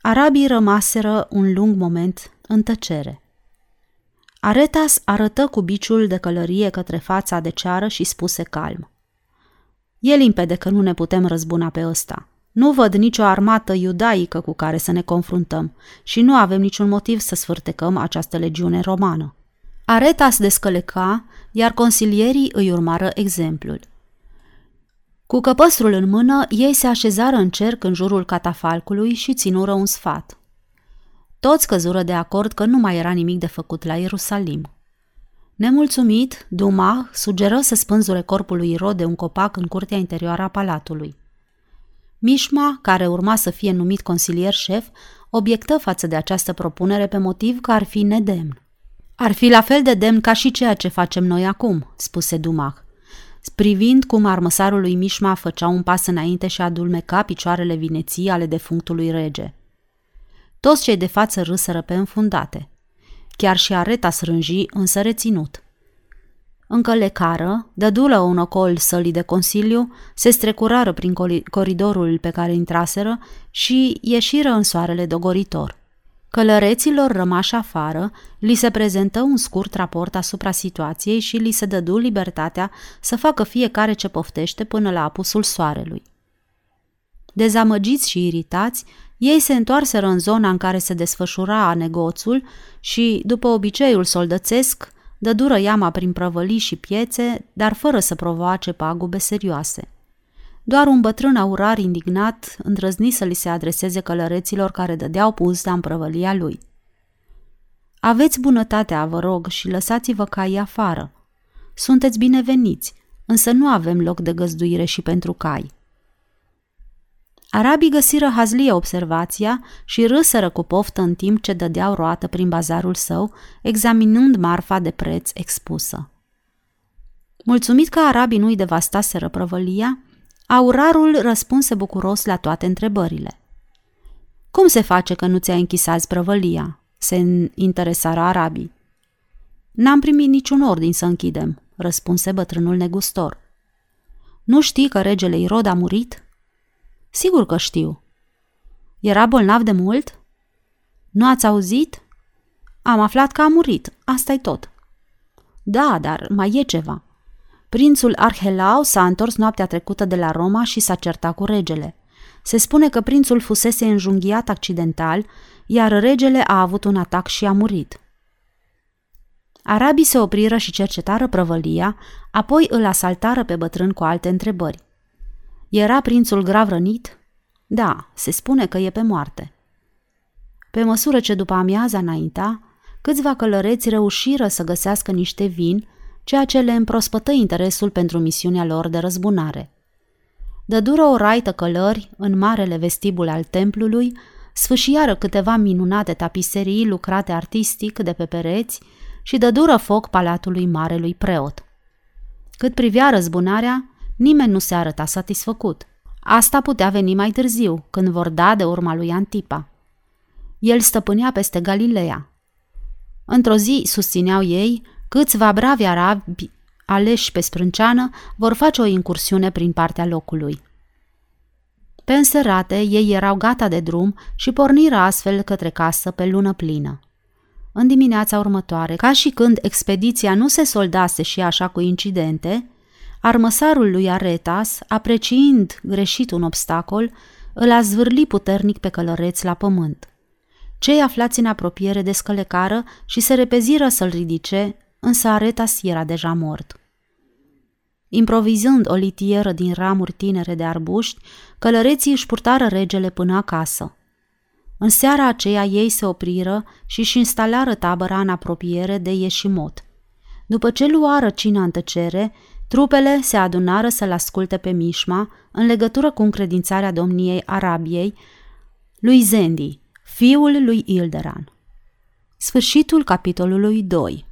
arabii rămaseră un lung moment în tăcere. Aretas arătă cu biciul de călărie către fața de ceară și spuse calm. E limpede că nu ne putem răzbuna pe ăsta. Nu văd nicio armată iudaică cu care să ne confruntăm și nu avem niciun motiv să sfârtecăm această legiune romană. Aretas descăleca, iar consilierii îi urmară exemplul. Cu căpăstrul în mână, ei se așezară în cerc în jurul catafalcului și ținură un sfat. Toți căzură de acord că nu mai era nimic de făcut la Ierusalim. Nemulțumit, Duma sugeră să spânzure corpul lui Irod de un copac în curtea interioară a palatului. Mișma, care urma să fie numit consilier șef, obiectă față de această propunere pe motiv că ar fi nedemn. Ar fi la fel de demn ca și ceea ce facem noi acum, spuse Dumach. Privind cum armăsarul lui Mișma făcea un pas înainte și adulmeca picioarele vineții ale defunctului rege. Toți cei de față râsără pe înfundate. Chiar și areta srânji însă reținut. Încă lecară, dădulă un ocol sălii de consiliu, se strecurară prin coridorul pe care intraseră și ieșiră în soarele dogoritor. Călăreților rămași afară, li se prezentă un scurt raport asupra situației și li se dădu libertatea să facă fiecare ce poftește până la apusul soarelui. Dezamăgiți și iritați, ei se întoarseră în zona în care se desfășura negoțul și, după obiceiul soldățesc, dădură iama prin prăvălii și piețe, dar fără să provoace pagube serioase. Doar un bătrân aurar indignat îndrăzni să li se adreseze călăreților care dădeau puzda în prăvălia lui. Aveți bunătatea, vă rog, și lăsați-vă caii afară. Sunteți bineveniți, însă nu avem loc de găzduire și pentru cai. Arabii găsiră hazlie observația și râsără cu poftă în timp ce dădeau roată prin bazarul său, examinând marfa de preț expusă. Mulțumit că arabii nu-i devastaseră prăvălia, aurarul răspunse bucuros la toate întrebările. Cum se face că nu ți-ai închis azi prăvălia?" se interesară arabii. N-am primit niciun ordin să închidem," răspunse bătrânul negustor. Nu știi că regele Irod a murit?" Sigur că știu. Era bolnav de mult? Nu ați auzit? Am aflat că a murit, asta e tot. Da, dar mai e ceva. Prințul Arhelau s-a întors noaptea trecută de la Roma și s-a certat cu regele. Se spune că prințul fusese înjunghiat accidental, iar regele a avut un atac și a murit. Arabii se opriră și cercetară prăvălia, apoi îl asaltară pe bătrân cu alte întrebări. Era prințul grav rănit? Da, se spune că e pe moarte. Pe măsură ce după amiaza înainta, câțiva călăreți reușiră să găsească niște vin, ceea ce le împrospătă interesul pentru misiunea lor de răzbunare. Dădură o raită călări în marele vestibul al templului, sfâșiară câteva minunate tapiserii lucrate artistic de pe pereți și dădură foc palatului marelui preot. Cât privea răzbunarea, nimeni nu se arăta satisfăcut. Asta putea veni mai târziu, când vor da de urma lui Antipa. El stăpânea peste Galileea. Într-o zi, susțineau ei, câțiva bravi arabi aleși pe sprânceană vor face o incursiune prin partea locului. Pe înserate, ei erau gata de drum și porniră astfel către casă pe lună plină. În dimineața următoare, ca și când expediția nu se soldase și așa cu incidente, armăsarul lui Aretas, apreciind greșit un obstacol, îl a zvârli puternic pe călăreț la pământ. Cei aflați în apropiere descălecară și se repeziră să-l ridice, însă Aretas era deja mort. Improvizând o litieră din ramuri tinere de arbuști, călăreții își purtară regele până acasă. În seara aceea ei se opriră și își instalară tabăra în apropiere de Ieșimot. După ce luară cina în tăcere, trupele se adunară să-l asculte pe Mișma în legătură cu încredințarea domniei Arabiei lui Zendi, fiul lui Ilderan. Sfârșitul capitolului 2